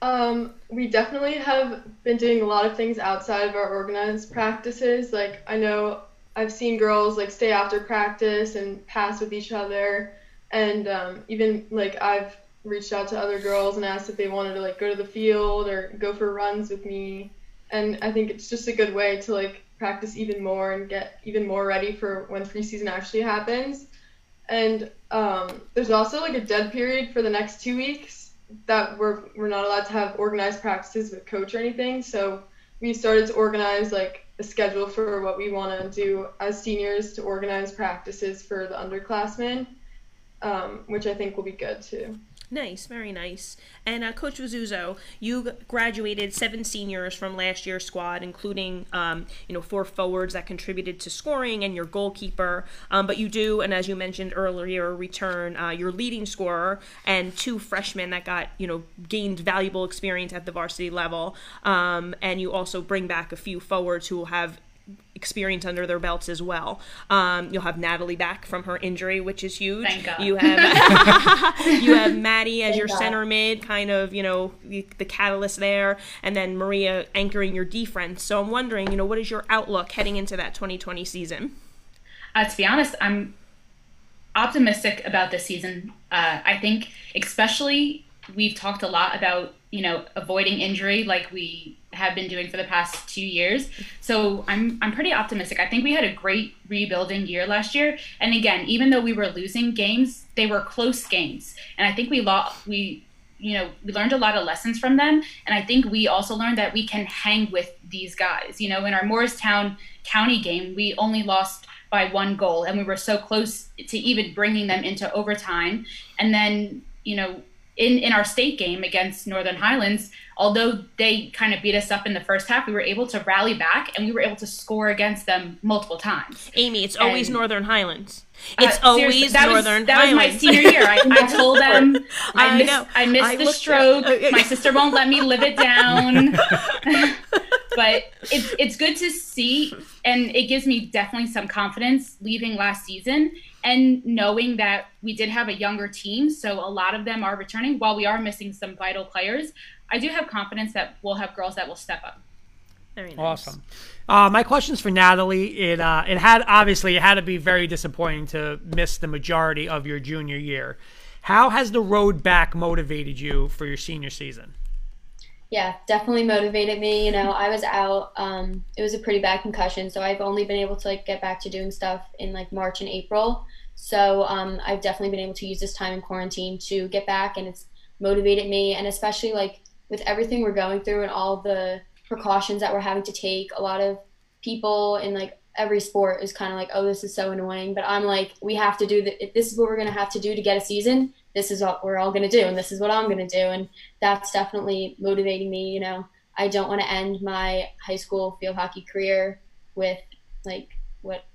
Um, we definitely have been doing a lot of things outside of our organized practices. Like I know I've seen girls like stay after practice and pass with each other, and um, even like I've reached out to other girls and asked if they wanted to like go to the field or go for runs with me, and I think it's just a good way to like practice even more and get even more ready for when preseason actually happens. And um, there's also like a dead period for the next two weeks that we're we're not allowed to have organized practices with coach or anything. So we started to organize like a schedule for what we want to do as seniors to organize practices for the underclassmen, um, which I think will be good too. Nice, very nice. And uh, Coach Vizzuzo, you graduated seven seniors from last year's squad, including um, you know four forwards that contributed to scoring and your goalkeeper. Um, but you do, and as you mentioned earlier, return uh, your leading scorer and two freshmen that got you know gained valuable experience at the varsity level. Um, and you also bring back a few forwards who will have experience under their belts as well. Um, you'll have Natalie back from her injury, which is huge. Thank God. You have [LAUGHS] you have [LAUGHS] Maddie as Thank your God. center mid, kind of you know the, the catalyst there, and then Maria anchoring your defense. So I'm wondering, you know, what is your outlook heading into that 2020 season? Uh, to be honest, I'm optimistic about this season. Uh, I think, especially, we've talked a lot about you know avoiding injury, like we have been doing for the past two years. So I'm I'm pretty optimistic. I think we had a great rebuilding year last year, and again, even though we were losing games, they were close games, and I think we lost we. You know, we learned a lot of lessons from them, and I think we also learned that we can hang with these guys. You know, in our Morristown County game, we only lost by one goal and we were so close to even bringing them into overtime and then you know in in our state game against northern highlands although they kind of beat us up in the first half we were able to rally back and we were able to score against them multiple times Amy, it's always And- Northern Highlands. Uh, It's seriously, always that was- Northern that was my senior year. I, I told them i, I missed, know. I missed I the stroke. [LAUGHS] Uh, my sister won't let me live it down. [LAUGHS] But it's it's good to see and it gives me definitely some confidence leaving last season and knowing that we did have a younger team so a lot of them are returning. While we are missing some vital players i do have confidence that we'll have girls that will step up Very nice. Awesome. Uh, my question's for Natalie. It uh, it had obviously it had to be very disappointing to miss the majority of your junior year. How has the road back motivated you for your senior season? Yeah, definitely motivated me. You know, I was out. Um, it was a pretty bad concussion, so I've only been able to like get back to doing stuff in like March and April. So um, I've definitely been able to use this time in quarantine to get back, and it's motivated me. And especially like with everything we're going through and all the precautions that we're having to take, a lot of people in like every sport is kind of like, oh, this is so annoying. But I'm like, we have to do that. This is what we're gonna have to do to get a season, this is what we're all gonna do, and this is what I'm gonna do. And that's definitely motivating me. You know, I don't want to end my high school field hockey career with like what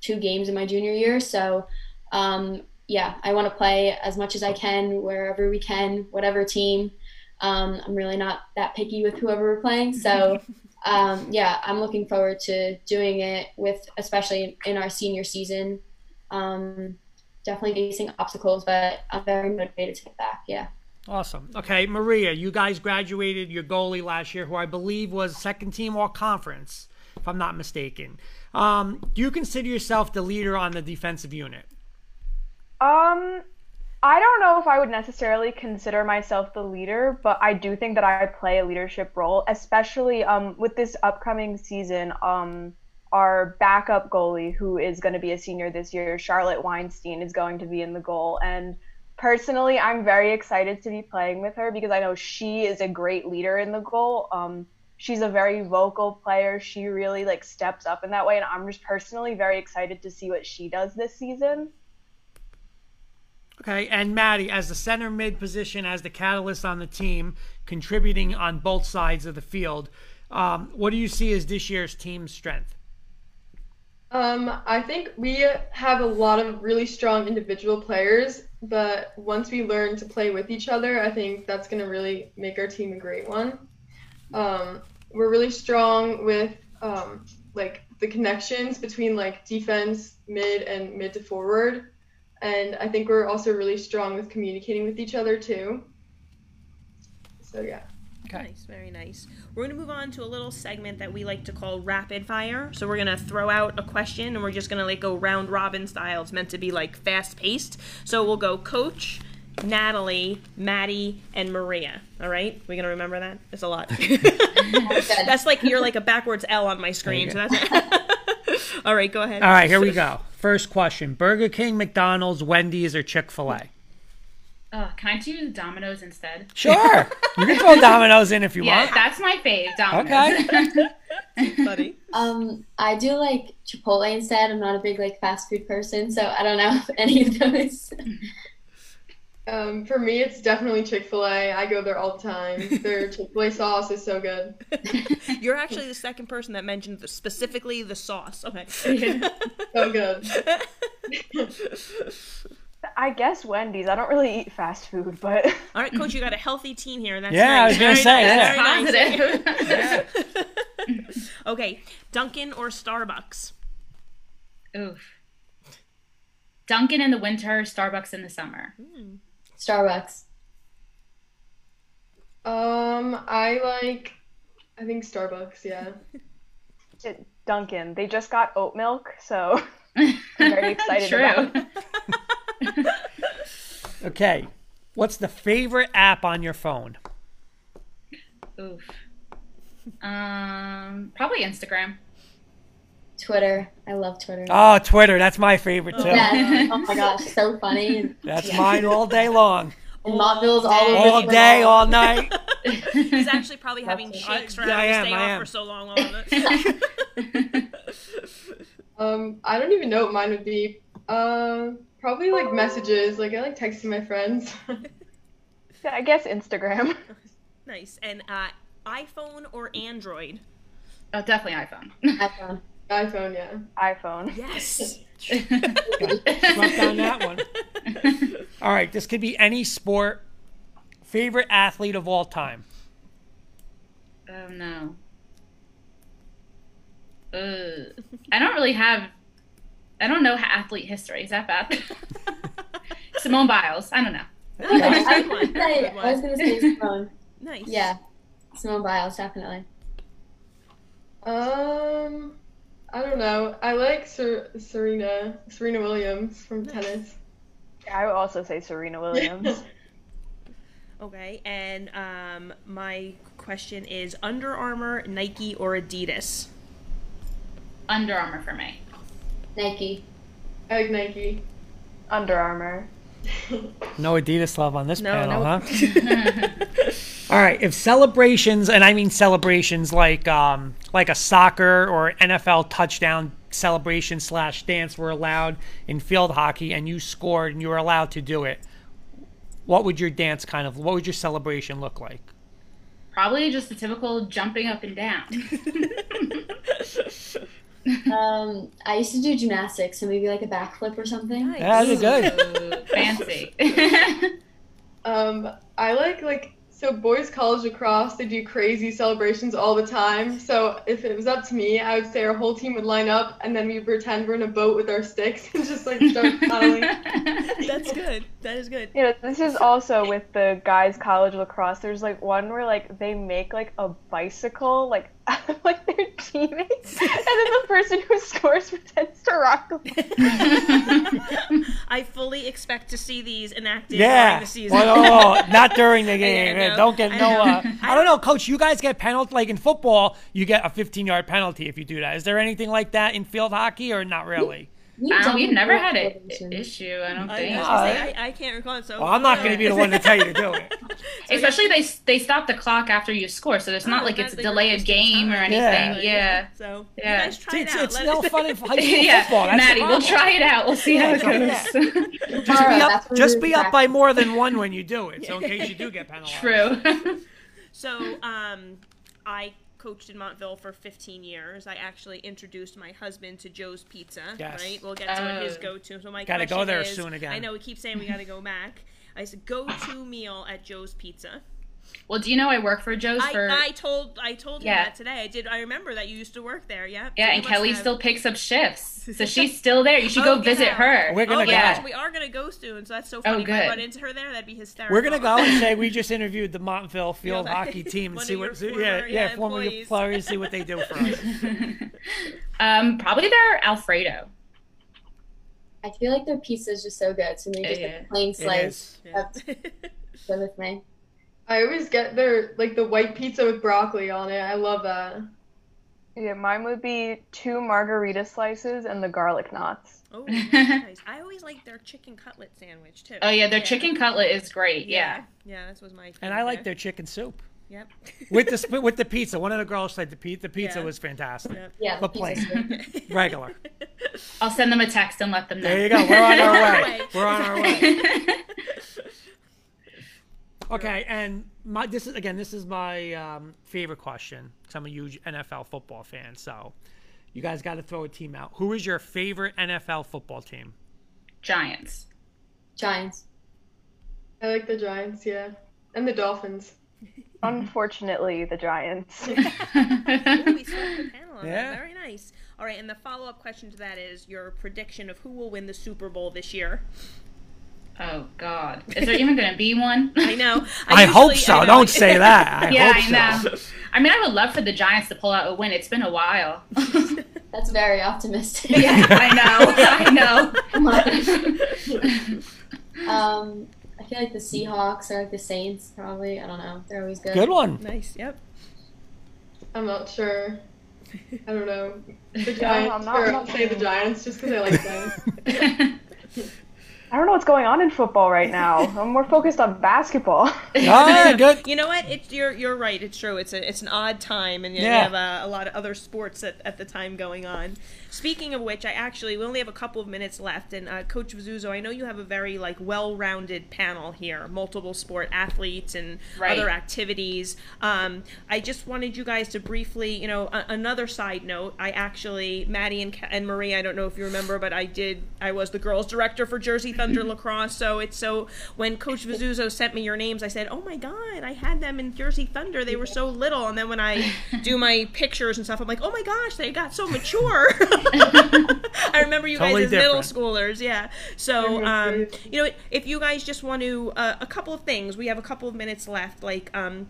two games in my junior year. So, um, yeah, I want to play as much as I can wherever we can, whatever team. Um, I'm really not that picky with whoever we're playing. So, [LAUGHS] um, yeah, I'm looking forward to doing it with, especially in our senior season. Um, definitely facing obstacles, but I'm very motivated to get back. Yeah. Awesome. Okay, Maria, you guys graduated your goalie last year, who I believe was second team all conference, if I'm not mistaken. Um, do you consider yourself the leader on the defensive unit? Um, I don't know if I would necessarily consider myself the leader, but I do think that I play a leadership role, especially um, with this upcoming season. Um, our backup goalie, who is going to be a senior this year, Charlotte Weinstein, is going to be in the goal. And personally, I'm very excited to be playing with her because I know she is a great leader in the goal. Um, she's a very vocal player. She really like steps up in that way, and I'm just personally very excited to see what she does this season. Okay, and Maddie, as the center mid position, as the catalyst on the team, contributing on both sides of the field, um, what do you see as this year's team strength? Um, I think we have a lot of really strong individual players, but once we learn to play with each other, I think that's going to really make our team a great one. Um, we're really strong with um, like the connections between like defense, mid, and mid to forward, and I think we're also really strong with communicating with each other too. So yeah. Okay. Nice, very nice. We're going to move on to a little segment that we like to call rapid fire. So we're going to throw out a question and we're just going to like go round robin style. It's meant to be like fast paced. So we'll go coach, Natalie, Maddie, and Maria. All right? We're going to remember that? It's a lot. [LAUGHS] that's like you're like a backwards L on my screen. So that's [LAUGHS] All right, go ahead. All right, here we go. First question Burger King, McDonald's, Wendy's, or Chick fil A? uh, can i do Domino's instead Sure. you can throw Domino's in if you yeah want. that's my fave Domino's. Okay. [LAUGHS] buddy. Um, I do like Chipotle instead. I'm not a big like fast food person, so I don't know [LAUGHS] if any of those. Um, for me, it's definitely Chick Fil A. I go there all the time. [LAUGHS] Their Chick Fil A sauce is so good. [LAUGHS] You're actually the second person that mentioned the, specifically the sauce. Okay. [LAUGHS] So good. I guess Wendy's. I don't really eat fast food, but All right, coach, you got a healthy team here. That's Yeah, I was gonna Very say, nice, yeah. very nice. positive Okay, Dunkin' or Starbucks? Oof. Dunkin' in the winter, Starbucks in the summer. Starbucks. Um, I like, I think Starbucks. Yeah. [LAUGHS] It- Dunkin'. They just got oat milk, so [LAUGHS] I'm very [LAUGHS] excited True. about it. Okay. What's the favorite app on your phone? Oof. Um, probably Instagram. Twitter. I love Twitter. Oh, Twitter. That's my favorite too. Yeah. [LAUGHS] Oh my gosh, so funny. That's yeah. mine all day long. [LAUGHS] And Montville's all over All Twitter. day, all night. [LAUGHS] He's actually probably having That's shakes I- for yeah, I having am, to stay I off for so long on it. Um, I don't even know what mine would be. Uh, probably like messages. Like I like texting my friends. Yeah, I guess Instagram. nice. And uh, iPhone or Android? Oh, definitely iPhone. iPhone. iPhone, yeah. iPhone. Yes. [LAUGHS] Swept on that one. [LAUGHS] All right. This could be any sport. Favorite athlete of all time. Oh no. Uh, I don't really have. I don't know athlete history. Is that bad? [LAUGHS] Simone Biles. I don't know. No, that's a good. Say- That's a good I was gonna say Simone. Nice. Yeah. Simone Biles, definitely. Um, I don't know. I like Ser- Serena, Serena Williams from tennis. I would also say Serena Williams. [LAUGHS] Okay. And um, my question is Under Armour, Nike, or Adidas? Under Armour for me. Nike. I like Nike. Under Armour. No Adidas love on this No, panel, no. huh? [LAUGHS] All right. If celebrations, and I mean celebrations like um, like a soccer or NFL touchdown celebration slash dance were allowed in field hockey, and you scored and you were allowed to do it, what would your dance kind of? What would your celebration look like? Probably just the typical jumping up and down. [LAUGHS] [LAUGHS] [LAUGHS] Um, I used to do gymnastics, so maybe like a backflip or something. Nice. Yeah, that's good. Fancy. [LAUGHS] Um, I like like so boys college lacrosse. They do crazy celebrations all the time. So if it was up to me, I would say our whole team would line up and then we pretend we're in a boat with our sticks and just like start [LAUGHS] paddling. That's good. That is good. You know, this is also with the guys' college lacrosse. There's like one where like they make like a bicycle like like their teammates, [LAUGHS] and then the person who scores pretends to rock. the [LAUGHS] I fully expect to see these enacted Yeah. during the season. Well, oh, not during the [LAUGHS] game. know. Don't get I no. Uh, I don't know, Coach. You guys get penalty like in football. You get a 15 yard penalty if you do that. Is there anything like that in field hockey or not really? We've Um, we've never had an issue. I don't I, think. was Yeah. I, I can't recall it. So Well, I'm not going to be the one to tell you to do it. [LAUGHS] [LAUGHS] Especially they they stop the clock after you score, so it's not Oh, like it's a that- they delayed game or anything. Yeah. Yeah. So Yeah. you guys try It's, it out. it's Let no it- fun in [LAUGHS] high school Yeah, football. That's the Maddie, we'll try it out. We'll see how it goes. Just be up, just be up by more than one when you do it. So in case you do get penalized. True. So, um, I coached in Montville for 15 years. I actually introduced my husband to Joe's Pizza. Yes. Right. We'll get to what his Oh. go-to. So my Gotta go question there is- soon again. I know we keep saying we got to go back. I said go-to meal at Joe's Pizza. Well, do you know I work for Joe's I, for? I told I told him Yeah. that today. I did. I remember that you used to work there. Yeah. yeah, So and Kelly have- still picks up shifts, [LAUGHS] so she's still there. You should Oh, go visit her. We're gonna oh, go. gosh, we are gonna go soon. So that's so funny. If I run into her there, that'd be hysterical. We're gonna go and say we just [LAUGHS] interviewed the Montville field Field hockey [LAUGHS] team and see what former, yeah yeah, yeah former employees. employees see what they do for us. um, probably their Alfredo. I feel like their pizza is just so good, so maybe just Yeah. a plain slice. is. That's with me. I always get their like the white pizza with broccoli on it. I love that. Yeah, mine would be two margarita slices and the garlic knots. oh, [LAUGHS] nice. I always like their chicken cutlet sandwich too. Oh yeah, their chicken cutlet is great. Yeah. Yeah, this was my. And I like their chicken soup Yep. with the [LAUGHS] with the pizza. One of the girls said the pizza the pizza Yeah. was fantastic. Yep. Yeah, the But plain. [LAUGHS] Regular. I'll send them a text and let them know. There you go. We're on our Way. way. We're on our way. Okay, and my this is again this is my um, favorite question. 'cause I'm a huge NFL football fan, so you guys got to throw a team out. Who is your favorite NFL football team? Giants. Giants. I like the Giants, yeah, and the Dolphins. [LAUGHS] Unfortunately, the Giants. [LAUGHS] [LAUGHS] Ooh, we the panel. Yeah. Very nice. All right, and the follow up question to that is your prediction of who will win the Super Bowl this year. Oh God, is there even going to be one? [LAUGHS] I know. I, hope usually- so. I. Don't say that. I [LAUGHS] yeah, hope I so. know. I mean, I would love for the Giants to pull out a win. It's been a while. [LAUGHS] That's very optimistic. yeah, I know. I Come on. know. um, I feel like the Seahawks or like the Saints, probably. I don't know. They're always good. Good one. Nice. Yep. I'm not sure. I don't know. The I'm Giants, not- or I'm I'll not say the. Giants just because I like them. I don't know what's going on in football right now. [LAUGHS] I'm more focused on basketball. [LAUGHS] Ah, [LAUGHS] good. You know what? It's you're you're right. It's true. It's a it's an odd time, and you Yeah. have uh, a lot of other sports at, at the time going on. Speaking of which, I actually we only have a couple of minutes left, and uh, Coach Vizzuzo, I know you have a very like well-rounded panel here, multiple sport athletes and Right. other activities. Um, I just wanted you guys to briefly, you know, a- another side note. I actually, Maddie and, Ka- and Marie, I don't know if you remember, but I did. I was the girls director for Jersey Thunder [LAUGHS] lacrosse. So it's so when Coach Vizzuzo sent me your names, I said, "Oh my God, I had them in Jersey Thunder. They were so little." And then when I [LAUGHS] do my pictures and stuff, I'm like, "Oh my gosh, they got so mature." [LAUGHS] [LAUGHS] I remember you Totally guys as middle schoolers, yeah. So, um, you know, if you guys just want to, uh, a couple of things. We have a couple of minutes left. Like, um,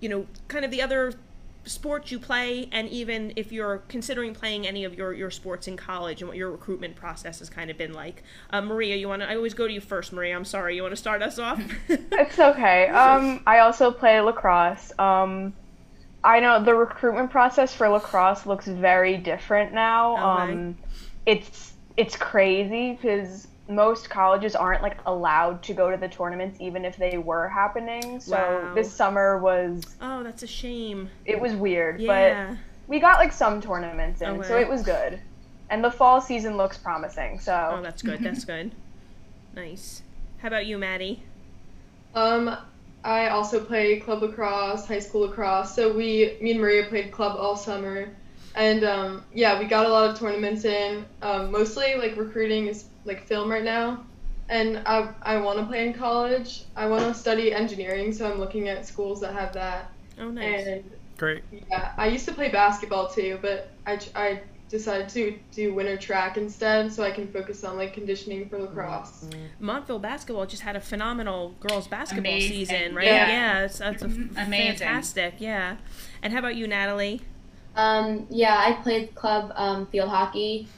you know, kind of the other sports you play, and even if you're considering playing any of your your sports in college, and what your recruitment process has kind of been like. Uh, Maria, you want to? I always go to you first, Maria. I'm sorry. You want to start us off? It's okay. [LAUGHS] Um, I also play lacrosse. Um, I know the recruitment process for lacrosse looks very different now. Okay. Um, it's it's crazy because most colleges aren't like allowed to go to the tournaments even if they were happening. So Wow. this summer was oh, that's a shame. it was weird, Yeah. but we got like some tournaments in, so it was good. And the fall season looks promising. So Oh, that's good. That's good. Nice. How about you, Maddie? Um, I also play club lacrosse, high school lacrosse. So we, me and Maria played club all summer, and um, yeah, we got a lot of tournaments in. Um, mostly like recruiting is like film right now, and I I want to play in college. I want to study engineering, so I'm looking at schools that have that. Oh, nice. And Great. yeah, I used to play basketball too, but I I decided to do winter track instead, so I can focus on like conditioning for lacrosse. Montville basketball just had a phenomenal girls basketball Amazing. season, right? Yeah. Yeah, it's, it's a Mhm. Amazing. fantastic. Yeah. And how about you, Natalie? Um, yeah, I played club um, field hockey.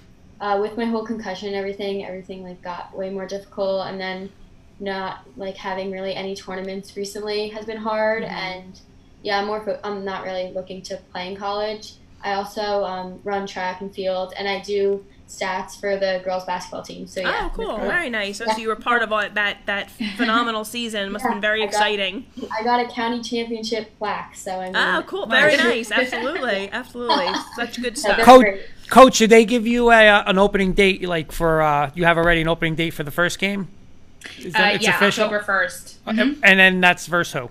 Uh, with my whole concussion and everything, everything like got way more difficult, and then not like having really any tournaments recently has been hard. And yeah, I'm more. Fo- I'm not really looking to play in college. I also um, run track and field, and I do stats for the girls basketball team. So yeah. oh, cool. Very nice. So, so you were part of all, that that [LAUGHS] phenomenal season. It must have been very I got- exciting. I got a county championship plaque, so I mean. Oh, cool. Very Nice. [LAUGHS] nice. Absolutely. Absolutely. [LAUGHS] Such good stuff. that's Coach- great. Coach, did they give you a, uh, an opening date? Like for uh, you have already an opening date for the first game? Is Uh, it's yeah, official? October 1st. Uh, And then that's versus who?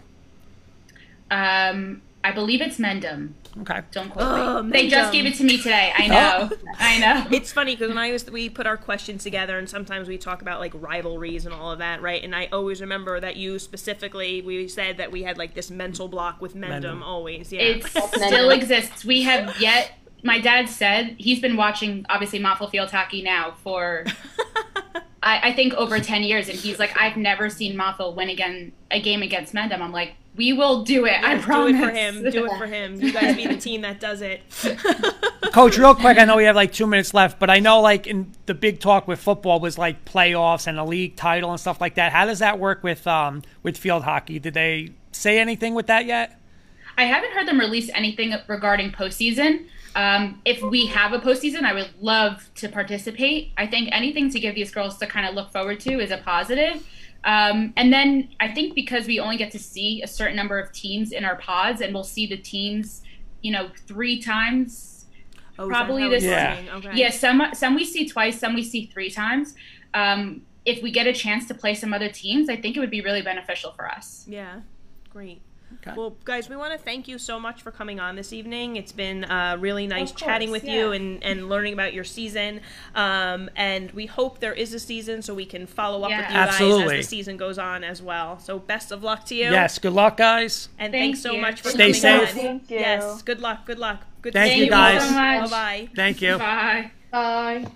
Um, I believe it's Mendham. Okay. Don't quote Oh, me. They just gave it to me today. I oh. know. I know. [LAUGHS] It's funny because when I was we put our questions together, and sometimes we talk about like rivalries and all of that, right? And I always remember that you specifically we said that we had like this mental block with Mendham, Mendham. always. Yeah. It still exists. We have yet. My dad said he's been watching obviously Montville Field hockey now for [LAUGHS] I, I think over ten years, and he's like, I've never seen Montville win again a game against Mendham. I'm like, we will do it. I Yes, do it for him. Do it for him. You guys be the [LAUGHS] team that does it. [LAUGHS] Coach, real quick, I know we have like two minutes left, but I know like in the big talk with football was like playoffs and a league title and stuff like that. How does that work with um with field hockey? Did they say anything with that yet? I haven't heard them release anything regarding postseason. Um, if we have a postseason, I would love to participate. I think anything to give these girls to kind of look forward to is a positive. Um, and then I think because we only get to see a certain number of teams in our pods, and we'll see the teams, you know, three times. Oh, Probably this- Yeah. Okay. Yeah, some some we see twice, some we see three times. Um, if we get a chance to play some other teams, I think it would be really beneficial for us. Yeah. Great. Okay. Well, guys, we want to thank you so much for coming on this evening. It's been uh, really nice Of chatting course, with you and, and learning about your season. Um, and we hope there is a season so we can follow up Yeah. with you guys as the season goes on as well. So best of luck to you. Yes. Good luck, guys. And Thank thanks so you. much for Stay coming safe. on. Thank you. Yes. Good luck. Good luck. Good Thank to see you, you guys. so. Bye bye. Thank you. Bye. Bye.